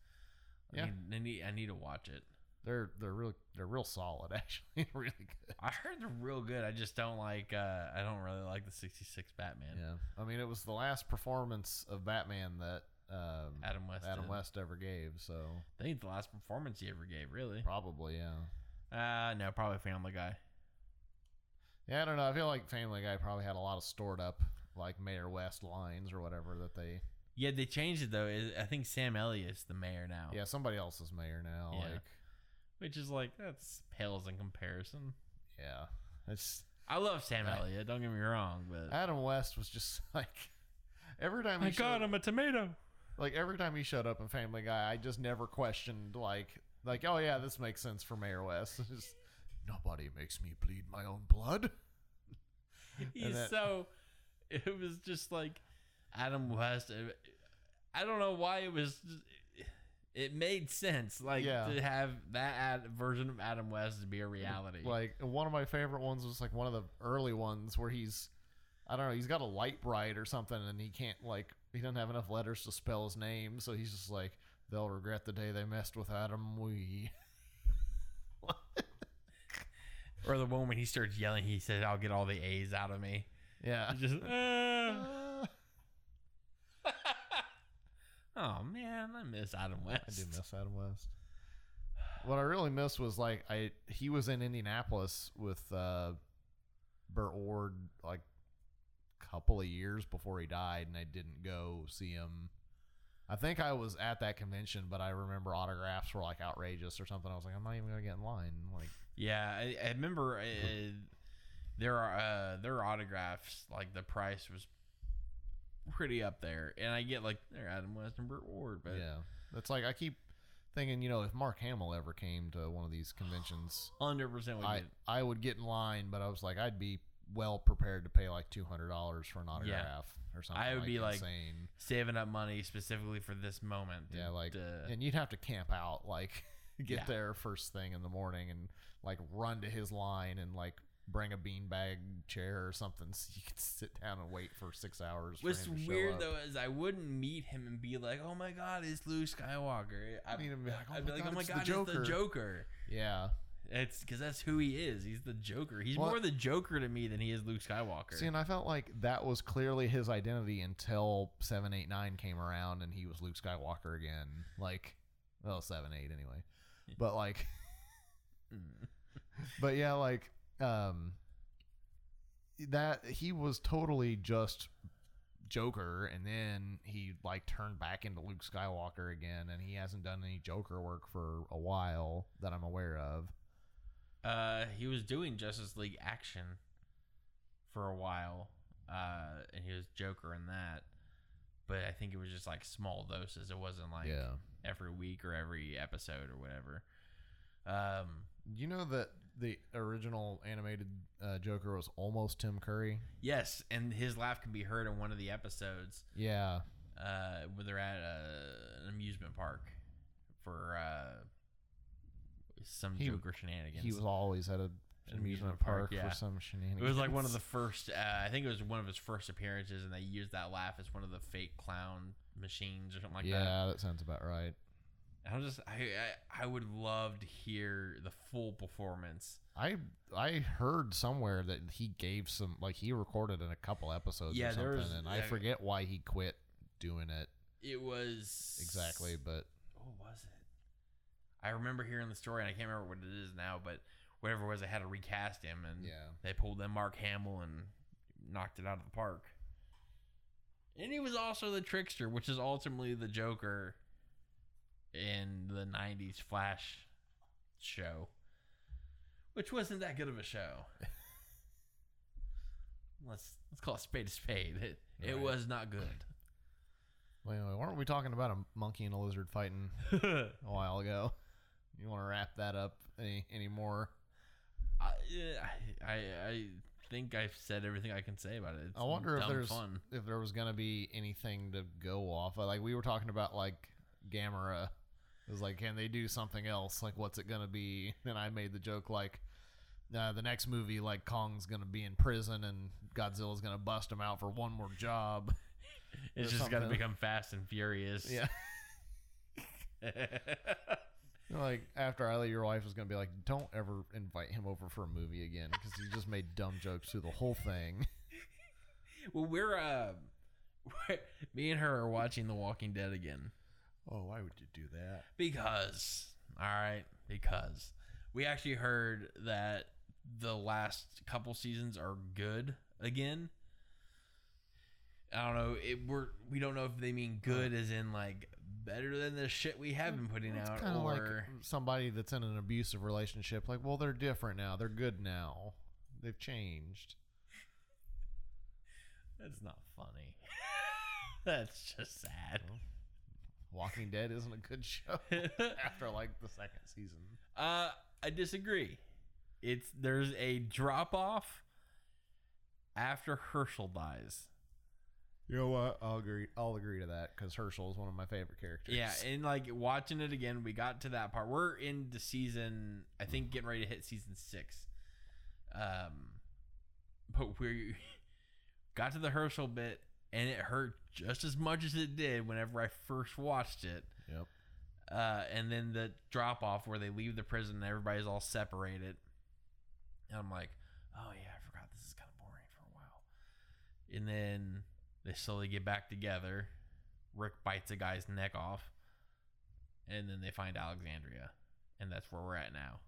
I Yeah. need, I need, I need to watch it. They're they're real they're real solid actually, really good. I heard they're real good. I just don't like. Uh, I don't really like the '66 Batman. Yeah, I mean it was the last performance of Batman that um, Adam West. Adam did. West ever gave. So I think the last performance he ever gave. Really? probably yeah. Uh no, probably Family Guy. Yeah, I don't know. I feel like Family Guy probably had a lot of stored up like Mayor West lines or whatever that they. Yeah, they changed it though. It- I think Sam Elliott's the mayor now. Yeah, somebody else is mayor now. Yeah. Like which is like that's pales in comparison. yeah, it's I love Sam. Elliott. Don't get me wrong, but Adam West was just like every time he showed, I'm a tomato. Like every time he showed up in Family Guy, I just never questioned like like oh yeah, this makes sense for Mayor West. Just nobody makes me bleed my own blood. He's that- so. It was just like Adam West. I don't know why it was. It made sense, like Yeah. to have that ad, version of Adam West to be a reality. Like one of my favorite ones was like one of the early ones where he's I don't know, he's got a Lite-Brite or something and he can't like he doesn't have enough letters to spell his name, so he's just like they'll regret the day they messed with Adam we. or the when he starts yelling, he says, "I'll get all the A's out of me." Yeah. Just, uh, oh man, I miss Adam West. I do miss Adam West. What I really missed was like I he was in Indianapolis with uh Burt Ward like couple of years before he died and I didn't go see him. I think I was at that convention, but I remember autographs were like outrageous or something. I was like, I'm not even gonna get in line. Like, Yeah, I, I remember uh, there are uh, their autographs. Like the price was pretty up there, and I get like they're Adam West and Burt Ward, but yeah, that's like I keep thinking, you know, if Mark Hamill ever came to one of these conventions, hundred percent I. I would get in line, but I was like, I'd be well prepared to pay like two hundred dollars for an autograph or something. I would like be, like, saving up money specifically for this moment. yeah, to- like, to- and you'd have to camp out, like, get Yeah. there first thing in the morning and like run to his line and like bring a beanbag chair or something so you could sit down and wait for six hours. What's him to show weird though is I wouldn't meet him and be like, "Oh my God, it's Luke Skywalker." I, mean, it'd be like, "Oh I'd my be like, God, "Oh my the God, it's the Joker." Joker." Yeah. It's because that's who he is. He's the Joker. He's Well- more the Joker to me than he is Luke Skywalker. See, and I felt like that was clearly his identity until seven, eight, nine came around, and he was Luke Skywalker again. Like, well, seven, eight anyway. But like, but yeah, like, um, that he was totally just Joker, and then he like turned back into Luke Skywalker again, and he hasn't done any Joker work for a while that I'm aware of. Uh, he was doing Justice League action for a while, uh, and he was Joker in that. But I think it was just like small doses. It wasn't like yeah. every week or every episode or whatever. Um, You know that the original animated uh, Joker was almost Tim Curry. yes, and his laugh can be heard in one of the episodes Yeah, uh, where they're at uh, an amusement park for uh, some He- Joker shenanigans. he was always at a An amusement park, park, yeah. for some shenanigans. It was like one of the first. Uh, I think it was one of his first appearances, and they used that laugh as one of the fake clown machines or something like that. yeah, that. sounds about right. I'm just I, I I would love to hear the full performance. I I heard somewhere that he gave some like he recorded in a couple episodes Yeah, or something, was- and I forget why he quit doing it It was exactly, but What was it? I remember hearing the story, and I can't remember what it is now, but whatever it was, they had to recast him, and yeah, they pulled in Mark Hamill and knocked it out of the park. And he was also the trickster, which is ultimately the Joker in the '90s Flash show, which wasn't that good of a show. let's let's call it spade a spade. It it was not good. Wait, anyway, weren't we talking about a monkey and a lizard fighting a while ago? You want to wrap that up any any more? I, I, I think I've said everything I can say about it. It's I wonder if there's fun. if there was gonna be anything to go off. of. Like we were talking about, like Gamera. It was like, can they do something else? Like, what's it gonna be? And I made the joke like, uh, the next movie, like Kong's gonna be in prison and Godzilla's gonna bust him out for one more job. It's just gonna become Fast and Furious. Yeah. like after I let your wife is gonna be like, don't ever invite him over for a movie again because he just made dumb jokes through the whole thing. well, we're uh, me and her are watching The Walking Dead again Oh, why would you do that? because, all right, because we actually heard that the last couple seasons are good again. I don't know. It, we're we don't know if they mean good as in like better than the shit we have been putting It's out, kind of like or somebody that's in an abusive relationship. Like, well, they're different now. They're good now. They've changed. That's not funny. That's just sad. Walking Dead isn't a good show after like the second season. uh, I disagree. It's there's a drop off after Herschel dies. You know what? I'll agree. I'll agree to that because Herschel is one of my favorite characters. Yeah, and like watching it again, we got to that part. We're in the season, I think, getting ready to hit season six. Um, but we got to the Herschel bit, and it hurt just as much as it did whenever I first watched it. Yep. Uh, and then the drop off where they leave the prison and everybody's all separated. And I'm like, oh yeah, I forgot this is kind of boring for a while. And then they slowly get back together. Rick bites a guy's neck off. And then they find Alexandria. And that's where we're at now.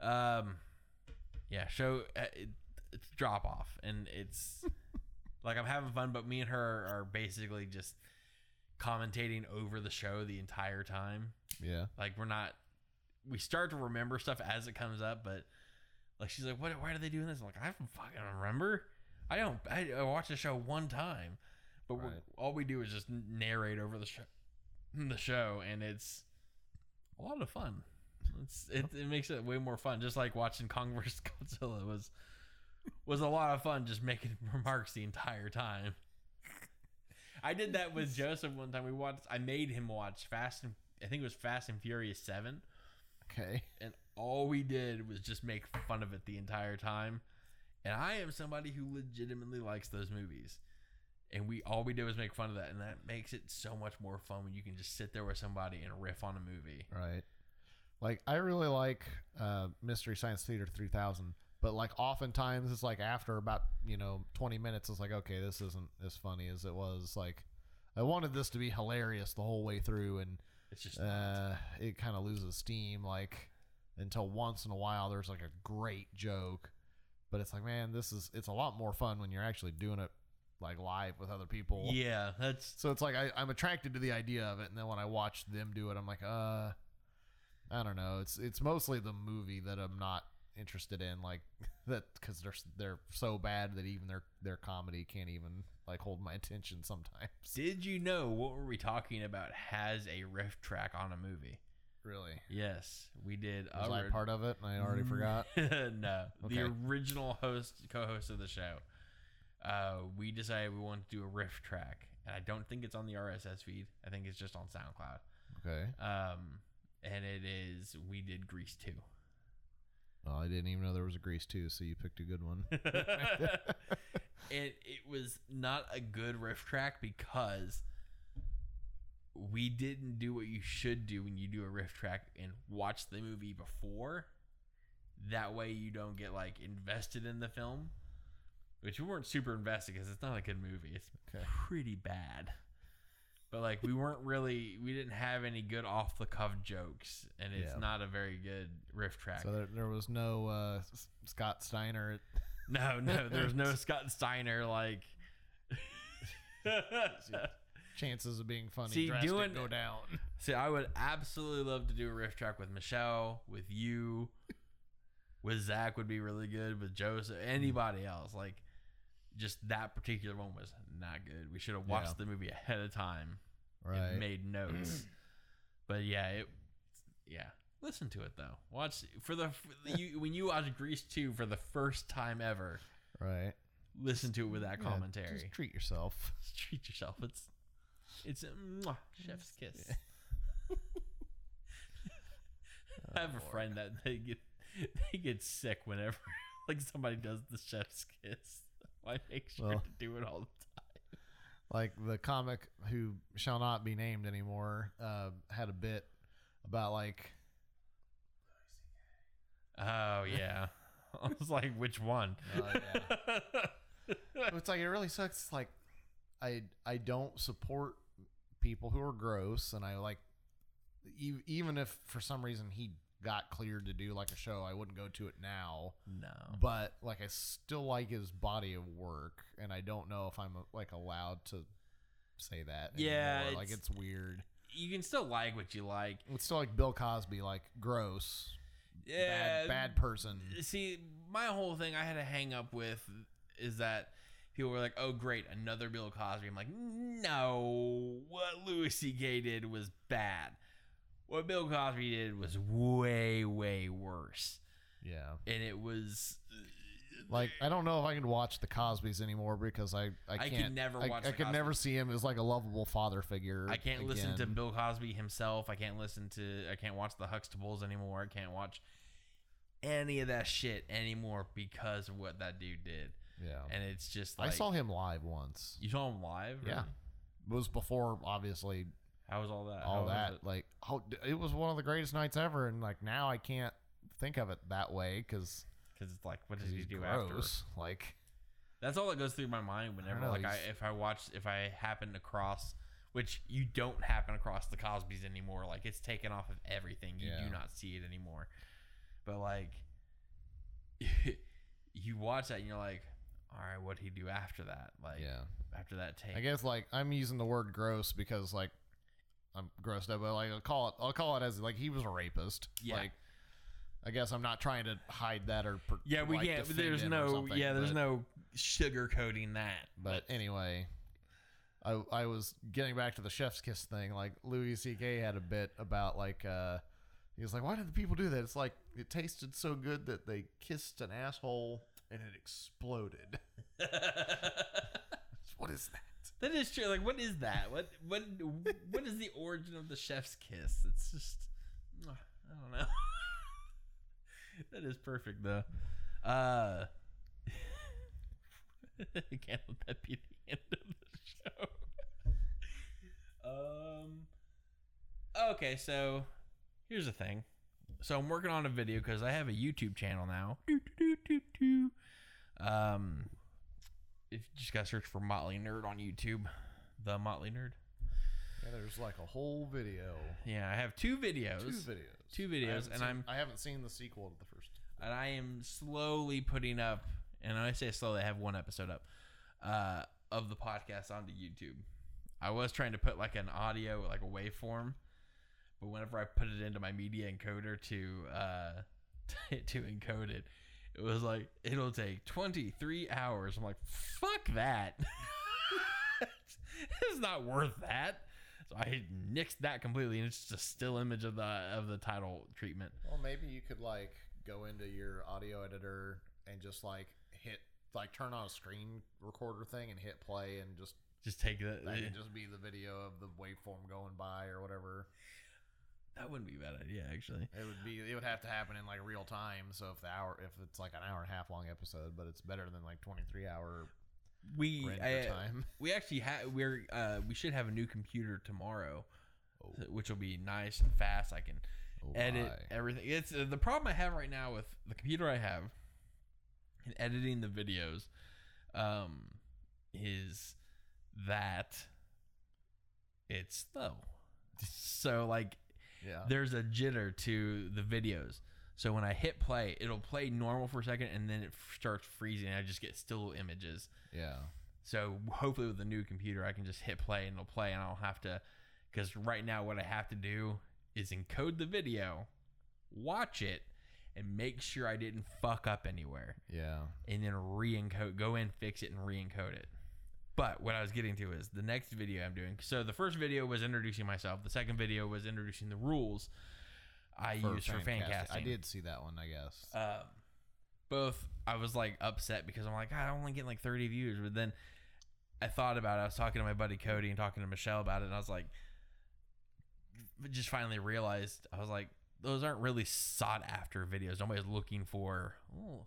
Um, yeah, show uh, it, it's drop off. And it's like I'm having fun, but me and her are basically just commentating over the show the entire time. Yeah. Like we're not we start to remember stuff as it comes up, but like she's like, "What? Why are they doing this?" I'm like, I don't fucking remember. I don't. I, I watched the show one time, but Right. all we do is just narrate over the show, the show, and it's a lot of fun. It's, it, it makes it way more fun. Just like watching Kong vs Godzilla was was a lot of fun. Just making remarks the entire time. I did that with Joseph one time. We watched. I made him watch Fast and I think it was Fast and Furious Seven, Okay. and all we did was just make fun of it the entire time. And I am somebody who legitimately likes those movies, and we all we do is make fun of that, and that makes it so much more fun when you can just sit there with somebody and riff on a movie. Right. Like I really like uh, Mystery Science Theater 3000, but like oftentimes it's like after about you know 20 minutes, it's like okay, this isn't as funny as it was. Like I wanted this to be hilarious the whole way through, and It's just uh, it kind of loses steam. Like until once in a while there's like a great joke, but it's like man, this is it's a lot more fun when you're actually doing it like live with other people. yeah, that's So it's like I, I'm attracted to the idea of it, and then when I watch them do it, I'm like, uh, I don't know. It's it's mostly the movie that I'm not interested in, like that because they're they're so bad that even their their comedy can't even like hold my attention sometimes. Did you know what were we talking about has a riff track on a movie? Really, Yes, we did. was I part of it? And I already forgot. no, Okay. the original host, co-host of the show. Uh, we decided we wanted to do a riff track, and I don't think it's on the RSS feed. I think it's just on SoundCloud. Okay, Um, and it is we did Grease two. well, I didn't even know there was a Grease too, so you picked a good one. and it was not a good riff track because we didn't do what you should do when you do a riff track and watch the movie before. That way you don't get like invested in the film, which we weren't super invested because it's not a good movie. It's Okay. pretty bad. But like we weren't really, we didn't have any good off the cuff jokes, and it's Yeah. not a very good riff track. So there, there was no uh, Scott Steiner. No, no, there's no Scott Steiner like. Chances of being funny See, drastic doing- go down. See, I would absolutely love to do a riff track with Michelle, with you, with Zach would be really good, with Joseph, anybody mm. else. Like, just that particular one was not good. We should have watched Yeah. the movie ahead of time Right. and made notes. but yeah, it, yeah. Listen to it though. Watch for the you when you watch Grease two for the first time ever. right. Listen to it with that Yeah, commentary. Just treat yourself. treat yourself. It's it's a mwah, chef's kiss. I have a Lord. friend that they get they get sick whenever like somebody does the chef's kiss. I make sure Well- to do it all the time. Like the comic who shall not be named anymore uh, had a bit about like. Oh yeah. I was like, which one? Oh, it's like it really sucks. It's like I I don't support people who are gross, and I like even if for some reason he got cleared to do like a show, I wouldn't go to it now. no. But like I still like his body of work, and I don't know if I'm like allowed to say that. Yeah, anymore. like it's- it's weird. You can still like what you like. It's still like Bill Cosby, like gross, Yeah. bad, bad person. See, my whole thing I had to hang up with is that people were like, "Oh, great, another Bill Cosby." I'm like, "No, what Louis C.K. did was bad. What Bill Cosby did was way, way worse, Yeah. and it was uh, Like I don't know if I can watch the Cosbys anymore because I I I can't. could never I, watch I the could never see him as like a lovable father figure. I can't listen to again. Bill Cosby himself. I can't listen to. I can't watch the Huxtables anymore. I can't watch any of that shit anymore because of what that dude did. Yeah. And it's just like I saw him live once. you saw him live. Yeah. It was before obviously How was all that? How all was that. Like oh, it was one of the greatest nights ever, and like now I can't think of it that way because because it's like, what does he do after? Like That's all that goes through my mind whenever, know, like, I if I watch, if I happen across, which you don't happen across the Cosbys anymore. Like, it's taken off of everything. You Yeah. do not see it anymore. But like, you watch that and you're like, all right, what would he do after that? Like, yeah. after that take. I guess like I'm using the word gross because like I'm grossed out, but like I'll call it I'll call it as like he was a rapist. Yeah. Like I guess I'm not trying to hide that or per- yeah, we like, can't. There's no. Yeah, there's but- no sugarcoating that. But anyway, I I was getting back to the chef's kiss thing. Like Louis C.K. had a bit about like uh he was like, why did the people do that? It's like it tasted so good that they kissed an asshole and it exploded. what is that? That is true. Like, what is that? What what what is the origin of the chef's kiss? It's just I don't know. that is perfect though. Uh, can't let that be the end of the show. Um. Okay, so here's the thing. So I'm working on a video because I have a YouTube channel now. Doo, doo, doo. Um, if you just gotta search for Motley Nerd on YouTube, the Motley Nerd. Yeah, there's like a whole video. Yeah, I have two videos, Two videos. Two videos, and seen- I'm I haven't seen the sequel to the first. and I am slowly putting up. And when I say slowly, I have one episode up uh, of the podcast onto YouTube. I was trying to put like an audio, like a waveform, but whenever I put it into my media encoder to uh, to encode it, it was like it'll take 23 hours. I'm like, fuck that. it's not worth that. So I nixed that completely, and it's just a still image of the of the title treatment. Well, maybe you could like go into your audio editor and just like hit like turn on a screen recorder thing and hit play and just Just take that. that could just be the video of the waveform going by or whatever. That wouldn't be a bad idea, actually. It would be it would have to happen in like real time. So if the hour if it's like an hour and a half long episode, but it's better than like twenty three hour We I, time. we actually have we're uh, we should have a new computer tomorrow which will be nice and fast. I can Oh, edit my. everything. It's uh, the problem I have right now with the computer I have and editing the videos um, is that it's slow. So like Yeah. there's a jitter to the videos. So when I hit play, it'll play normal for a second and then it f- starts freezing. And I just get still images. Yeah. So hopefully with the new computer, I can just hit play and it'll play, and I don't have to. Because right now, what I have to do is encode the video, watch it, and make sure I didn't fuck up anywhere, Yeah. and then re-encode, go in, fix it, and re-encode it. But what I was getting to is the next video I'm doing. So the first video was introducing myself. The second video was introducing the rules I use for fan casting. I did see that one, I guess. Um, both I was like upset because I'm like I only get like 30 views, but then I thought about it. I was talking to my buddy Cody and talking to Michelle about it, and I was like, just finally realized I was like, those aren't really sought after videos. Nobody's looking for. Oh,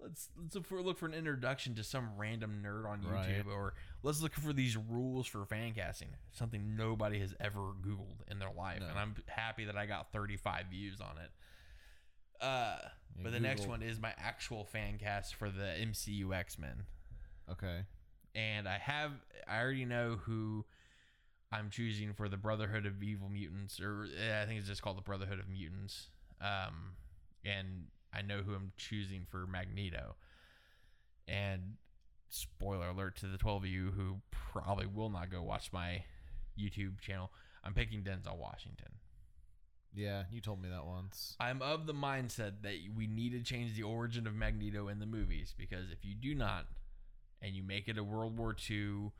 let's let's look for, look for an introduction to some random nerd on YouTube, Right. or let's look for these rules for fan casting. Something nobody has ever Googled in their life, No. and I'm happy that I got 35 views on it. Uh, Yeah, but the next one is my actual fan cast for the MCU X Men, Okay. and I have I already know who I'm choosing for the Brotherhood of Evil Mutants, or eh, I think it's just called the Brotherhood of Mutants. Um, and I know who I'm choosing for Magneto. And spoiler alert to the 12 of you who probably will not go watch my YouTube channel. I'm picking Denzel Washington. Yeah, you told me that once. I'm of the mindset that we need to change the origin of Magneto in the movies because if you do not, and you make it a World War II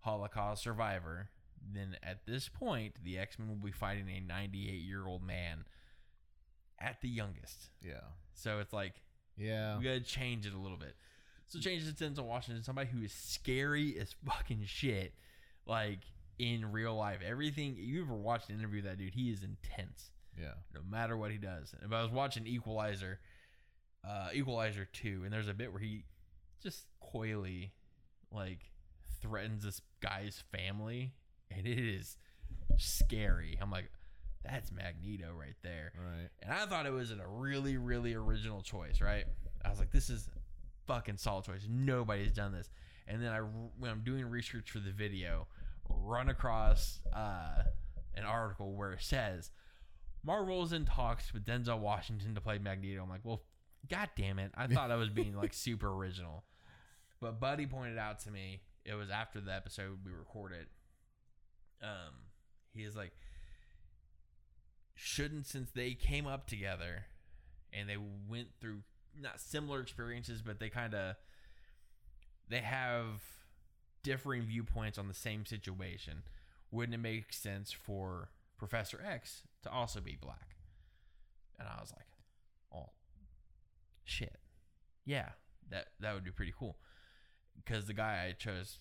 Holocaust survivor, then at this point the X Men will be fighting a 98 year old man at the youngest. Yeah. So it's like Yeah. we gotta change it a little bit. So change it to Denzel Washington, somebody who is scary as fucking shit, like in real life. Everything you ever watched an interview with that dude, he is intense Yeah. no matter what he does. And if I was watching Equalizer, uh, Equalizer two, and there's a bit where he just coyly like threatens this guy's family, and it is scary. I'm like, that's Magneto right there. Right. And I thought it was a really, really original choice, right? I was like, this is fucking solid choice. Nobody's done this. And then I, when I'm doing research for the video, run across uh, an article where it says Marvel is in talks with Denzel Washington to play Magneto. I'm like, well, god damn it! I thought I was being like super original. But Buddy pointed out to me it was after the episode we recorded. Um, he is like, shouldn't since they came up together and they went through not similar experiences, but they kind of they have differing viewpoints on the same situation. Wouldn't it make sense for Professor X to also be black? And I was like, oh, shit, yeah, that that would be pretty cool. Because the guy I chose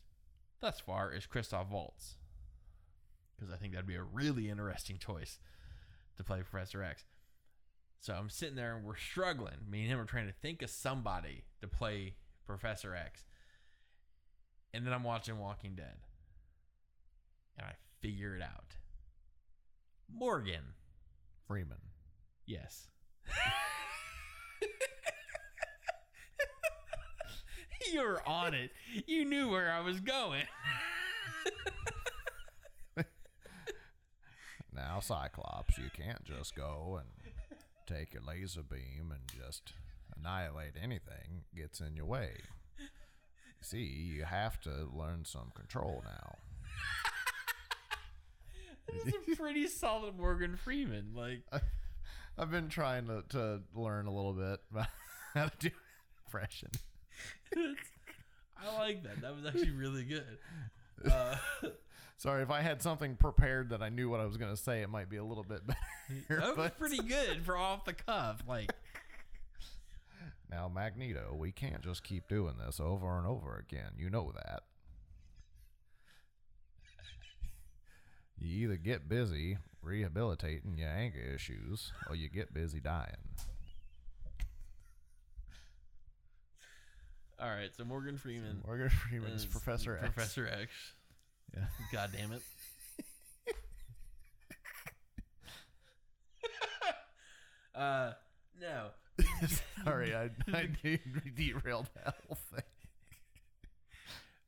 thus far is Christoph Waltz. Because I think that'd be a really interesting choice to play Professor X. So I'm sitting there and we're struggling. Me and him are trying to think of somebody to play Professor X. And then I'm watching Walking Dead. And I figure it out. Morgan. Freeman. Yes. you were on it. You knew where I was going. Now, Cyclops, you can't just go and take your laser beam and just annihilate anything gets in your way. See, you have to learn some control now. That's a pretty solid Morgan Freeman. Like, I've been trying to, to learn a little bit about how to do impression. I like that. That was actually really good. Uh, Sorry, if I had something prepared that I knew what I was going to say, it might be a little bit better. that was but- pretty good for off the cuff. Like, Now, Magneto, we can't just keep doing this over and over again. You know that. You either get busy rehabilitating your anger issues or you get busy dying. all right. So Morgan Freeman. Morgan Freeman's is Professor X. Professor X. Yeah. God damn it. uh, no. Sorry, I, I derailed that whole thing.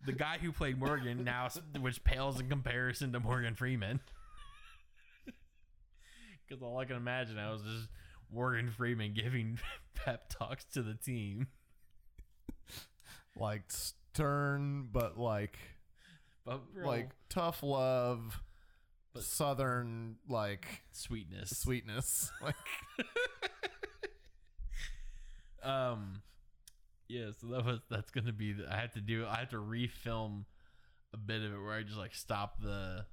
The guy who played Morgan now, which pales in comparison to Morgan Freeman. Because all I can imagine, I was just Morgan Freeman giving pep talks to the team. Like stern, but like Real like tough love, But- southern like sweetness. sweetness. Like Um, yeah. So that was that's gonna be. The, I have to do. I have to refilm a bit of it where I just like stop the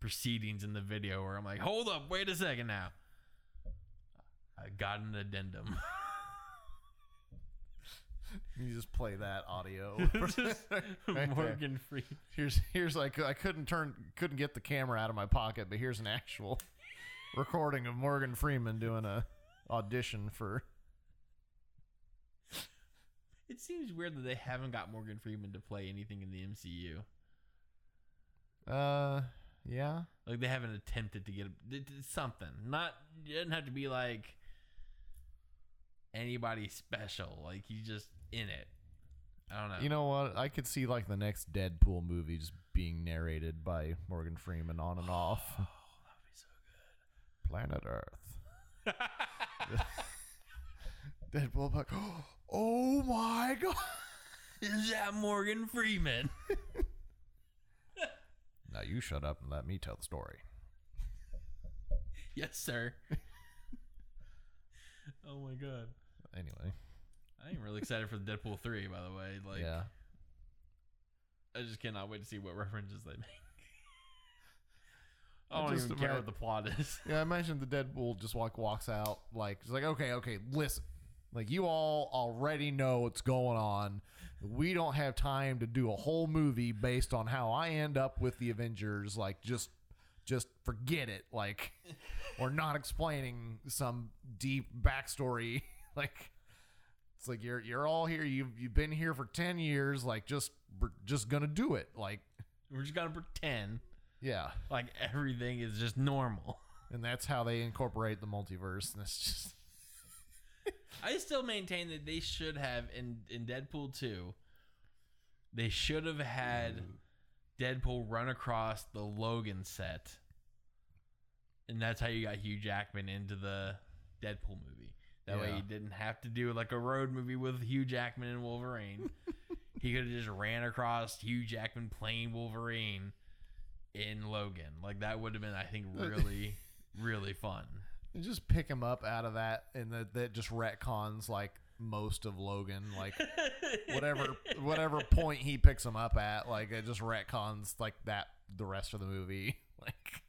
proceedings in the video where I'm like, hold up, wait a second now. I got an addendum. you just play that audio. Right. Morgan Free. Here's here's like I couldn't turn couldn't get the camera out of my pocket, but here's an actual recording of Morgan Freeman doing a audition for It seems weird that they haven't got Morgan Freeman to play anything in the MCU. uh yeah. Like they haven't attempted to get a- something. Not it doesn't have to be like anybody special. Like he's just in it. I don't know. You know what? I could see like the next Deadpool movie just being narrated by Morgan Freeman on and off. Oh, Planet Earth. Deadpool like, oh my god. Is that Morgan Freeman? Now you shut up and let me tell the story. yes, sir. oh my god. Anyway, I am really excited for the Deadpool 3, by the way. Like yeah. I just cannot wait to see what references they make. I I don't just even care what the plot is. Yeah, I imagine the Deadpool just like walks out, like it's like, okay, okay, listen, like you all already know what's going on. We don't have time to do a whole movie based on how I end up with the Avengers. Like, just, just forget it. Like, we're not explaining some deep backstory. like, it's like you're you're all here. You've you've been here for ten years. Like, just we're just gonna do it. Like, We're just gonna pretend yeah. like everything is just normal. And that's how they incorporate the multiverse. And it's just I still maintain that they should have in in Deadpool 2 they should have had Deadpool run across the Logan set. And that's how you got Hugh Jackman into the Deadpool movie. That way he didn't have to do like a road movie with Hugh Jackman and Wolverine. he could have just ran across Hugh Jackman playing Wolverine in Logan. Like that would have been I think uh, really really fun. You just pick him up out of that, and that that just retcons like most of Logan, like whatever whatever point he picks him up at, like it just retcons like that the rest of the movie. Like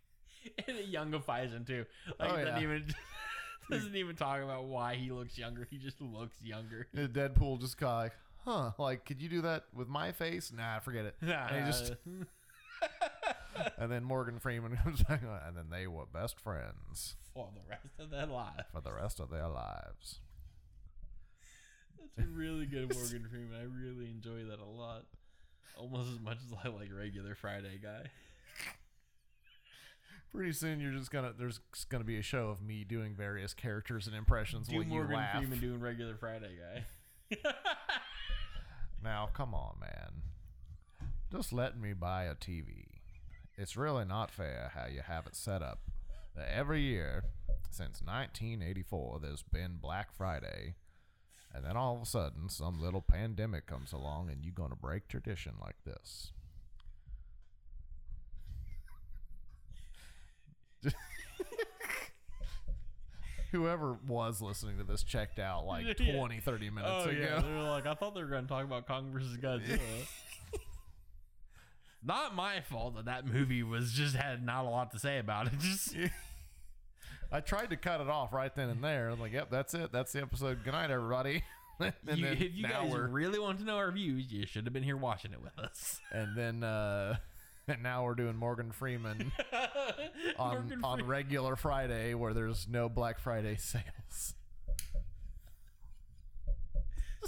and it youngifies him too. Like Oh, yeah. even doesn't even talk about why he looks younger. He just looks younger. Deadpool just kind of like, huh? Like, could you do that with my face? Nah, forget it. And, he just, and then Morgan Freeman comes back, and then they were best friends for the rest of their lives. for the rest of their lives. That's a really good Morgan Freeman. I really enjoy that a lot. Almost as much as I like regular Friday guy. Pretty soon, you're just gonna there's gonna be a show of me doing various characters and impressions Do while you Morgan laugh. Freeman doing regular Friday guy. Now, come on, man. Just let me buy a TV. It's really not fair how you have it set up. Every year since 1984, there's been Black Friday, and then all of a sudden, some little pandemic comes along, and you're gonna break tradition like this. Whoever was listening to this checked out like Yeah. 20, 30 minutes oh ago. yeah, they're like, I thought they were going to talk about Kong versus Godzilla. not my fault that that movie was just had not a lot to say about it. Just I tried to cut it off right then and there. I'm like, yep, that's it. That's the episode. Good night, everybody. you, if you guys we're really want to know our views, you should have been here watching it with us. and then uh and now we're doing Morgan Freeman on Morgan on regular Friday where there's no Black Friday sales.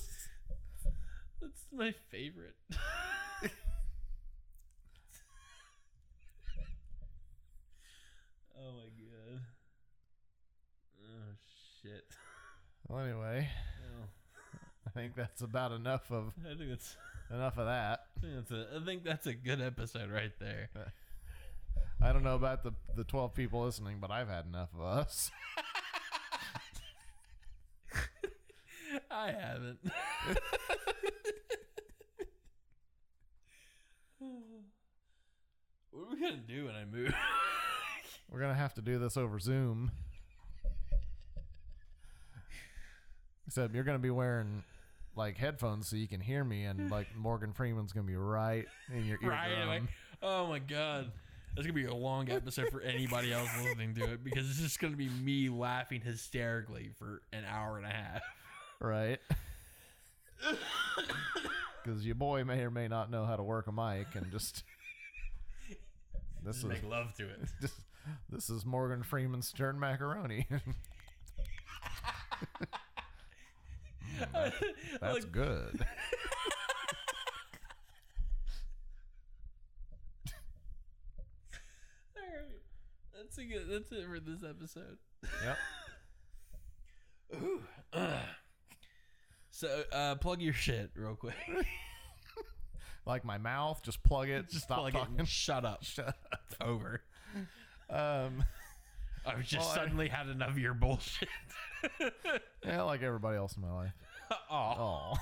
That's my favorite. oh my god. Oh shit. Well, anyway, oh. I think that's about enough of. I think that's enough of that. I think that's a, I think that's a good episode right there. I don't know about the the twelve people listening, but I've had enough of us. I haven't. what are we gonna do when I move? We're gonna have to do this over Zoom. Except you're gonna be wearing like headphones so you can hear me, and like Morgan Freeman's gonna be right in your eardrum. right? Like, oh my god. That's gonna be a long episode for anybody else listening to it because it's just gonna be me laughing hysterically for an hour and a half. right? Because your boy may or may not know how to work a mic, and just this Just is make love to it. just this is Morgan Freeman's stern macaroni. That's Like, good. all right. That's a good. That's it for this episode. Yep. Ooh. Ugh. So, uh, plug your shit real quick. Like my mouth, just plug it. Just stop plug talking. it. Shut up. Shut up. It's over. Um, I've just Well, I- suddenly had enough of your bullshit. yeah, like everybody else in my life. oh. Oh.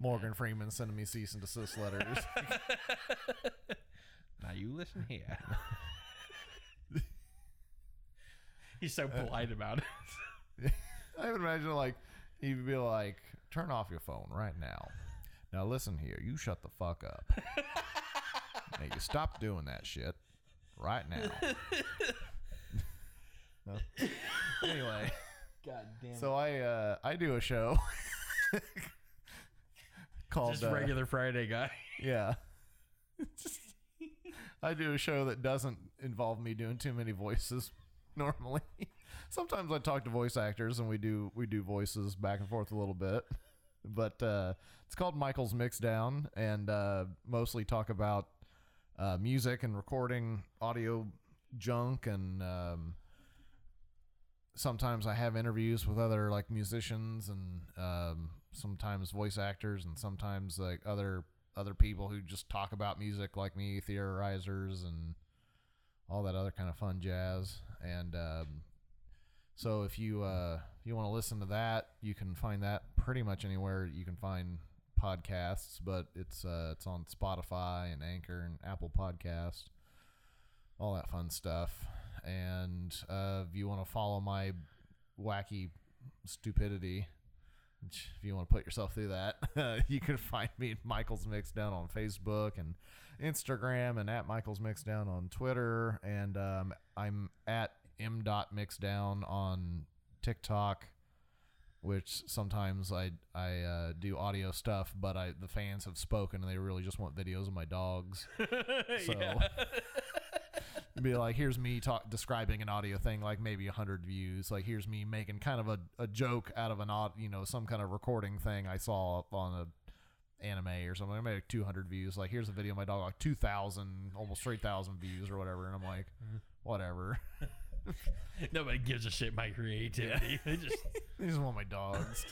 Morgan Freeman sending me cease and desist letters. Now you listen here. He's so polite about it. I would imagine like he'd be like, "Turn off your phone right now." Now listen here, you shut the fuck up. hey, you stop doing that shit right now. No. Anyway, God damn. so I uh, I do a show called just uh, regular Friday guy. Yeah. I do a show that doesn't involve me doing too many voices normally. Sometimes I talk to voice actors and we do we do voices back and forth a little bit. But uh, it's called Michael's Mixdown and uh, mostly talk about uh, music and recording audio junk and um, sometimes I have interviews with other like musicians and um, sometimes voice actors and sometimes like other other people who just talk about music like me, theorizers and all that other kind of fun jazz. And um, so if you uh, if you want to listen to that, you can find that pretty much anywhere you can find podcasts. But it's uh, it's on Spotify and Anchor and Apple Podcast, all that fun stuff. And uh, if you want to follow my wacky stupidity, if you want to put yourself through that, you can find me at Michael's Mixdown on Facebook and Instagram, and at Michael's Mixdown on Twitter, and um, I'm at m dot mixdown on TikTok, which sometimes I I uh, do audio stuff, but I the fans have spoken and they really just want videos of my dogs. So be like, here's me talk describing an audio thing, like maybe a hundred views. Like here's me making kind of a, a joke out of an odd, you know, some kind of recording thing I saw on a anime or something. I made like 200 views. Like here's a video of my dog, like 2,000, almost 3,000 views or whatever. And I'm like, mm-hmm. whatever. Nobody gives a shit my creativity. They just I just want my dogs.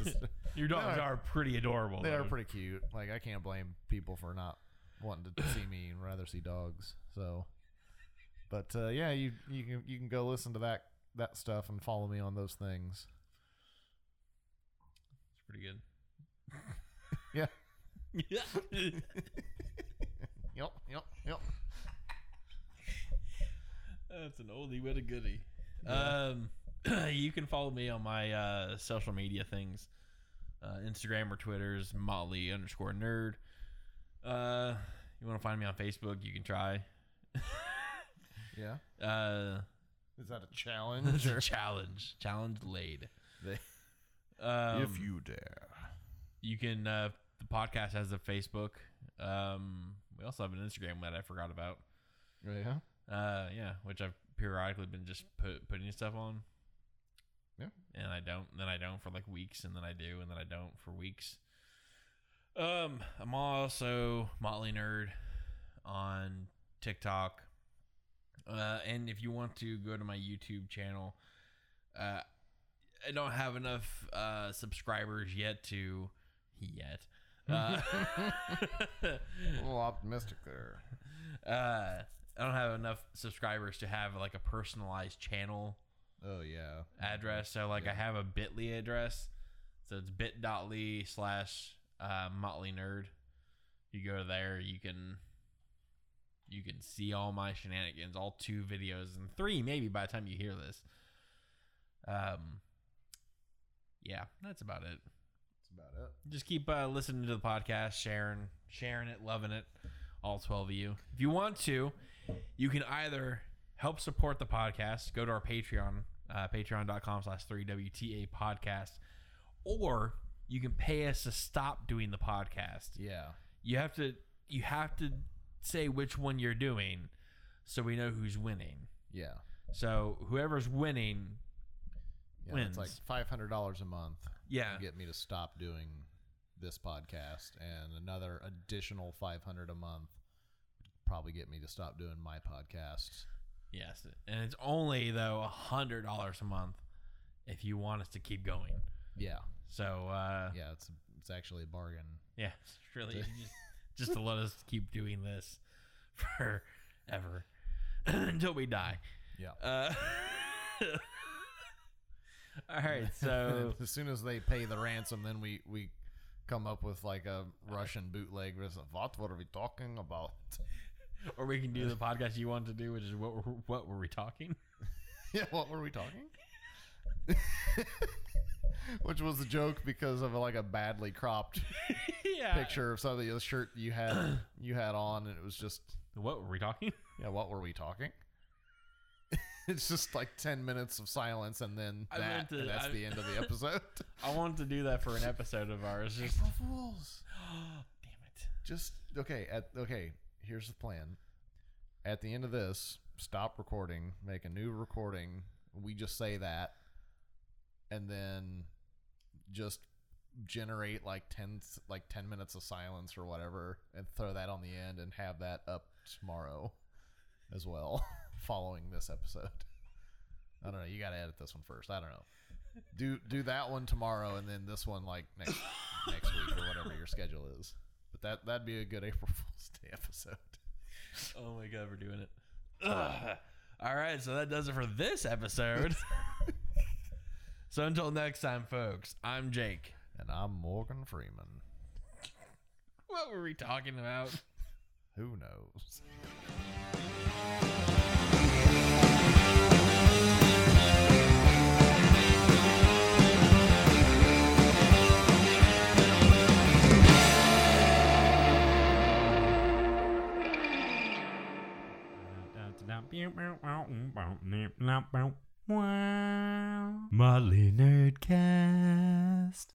Your dogs are pretty adorable. they are pretty cute. Like I can't blame people for not wanting to see me and rather see dogs. So, but uh, yeah, you you can you can go listen to that that stuff and follow me on those things. It's pretty good. Yeah. yeah. Yep, yep, yep. That's an oldie but a goodie. Um, you can follow me on my uh, social media things, uh, Instagram or Twitter's Motley underscore nerd. Uh, you want to find me on Facebook? You can try. Yeah. Uh, Is that a it's challenge? a or- challenge. Challenge laid. They- Um, if you dare. you can. Uh, the podcast has a Facebook. Um, we also have an Instagram that I forgot about. Yeah. Uh, yeah, which I've periodically been just put, putting stuff on. Yeah. And I don't, and then I don't for like weeks, and then I do, and then I don't for weeks. Um, I'm also Motley Nerd on TikTok. Uh, and if you want to go to my YouTube channel, uh, I don't have enough uh, subscribers yet to yet. Uh, A little optimistic there. uh, I don't have enough subscribers to have like a personalized channel Oh yeah. address. So like I have a Bitly address. So it's bit.ly slash uh, Motley Nerd. You go there, you can you can see all my shenanigans, all two videos and three maybe by the time you hear this. Um, yeah, that's about it. That's about it. Just keep uh, listening to the podcast, sharing, sharing it, loving it. All twelve of you. If you want to, you can either help support the podcast. Go to our Patreon, uh, patreon.com slash 3WTA podcast, or you can pay us to stop doing the podcast. Yeah. You have to you have to say which one you're doing so we know who's winning. Yeah. So whoever's winning, Yeah, it's like five hundred dollars a month yeah, to get me to stop doing this podcast, and another additional five hundred a month would probably get me to stop doing my podcasts. yes, and it's only though a hundred dollars a month if you want us to keep going. Yeah, So uh, yeah, it's it's actually a bargain. yeah, it's really just to let us keep doing this forever until we die. Yeah. Uh, all right, so as soon as they pay the ransom, then we we come up with like a Russian bootleg. What were we talking about? or we can do the podcast you want to do, which is what were, what were we talking? yeah, what were we talking? Which was a joke because of like a badly cropped yeah, picture of something the shirt you had you had on, and it was just What were we talking? yeah. What were we talking? it's just like ten minutes of silence, and then that, to, and that's I- the end of the episode. I wanted to do that for an episode of ours. Just April Fools. damn it. Just okay. At okay, here's the plan. At the end of this, stop recording, make a new recording. We just say that, and then just generate like ten like ten minutes of silence or whatever, and throw that on the end, and have that up tomorrow as well, following this episode. I don't know. You got to edit this one first. I don't know. Do do that one tomorrow, and then this one like next next week or whatever your schedule is. But that that'd be a good April Fool's Day episode. Oh my god, we're doing it. Ugh. All right, so that does it for this episode. so until next time, folks, I'm Jake. And I'm Morgan Freeman. What were we talking about? Who knows? Motley Nerdcast.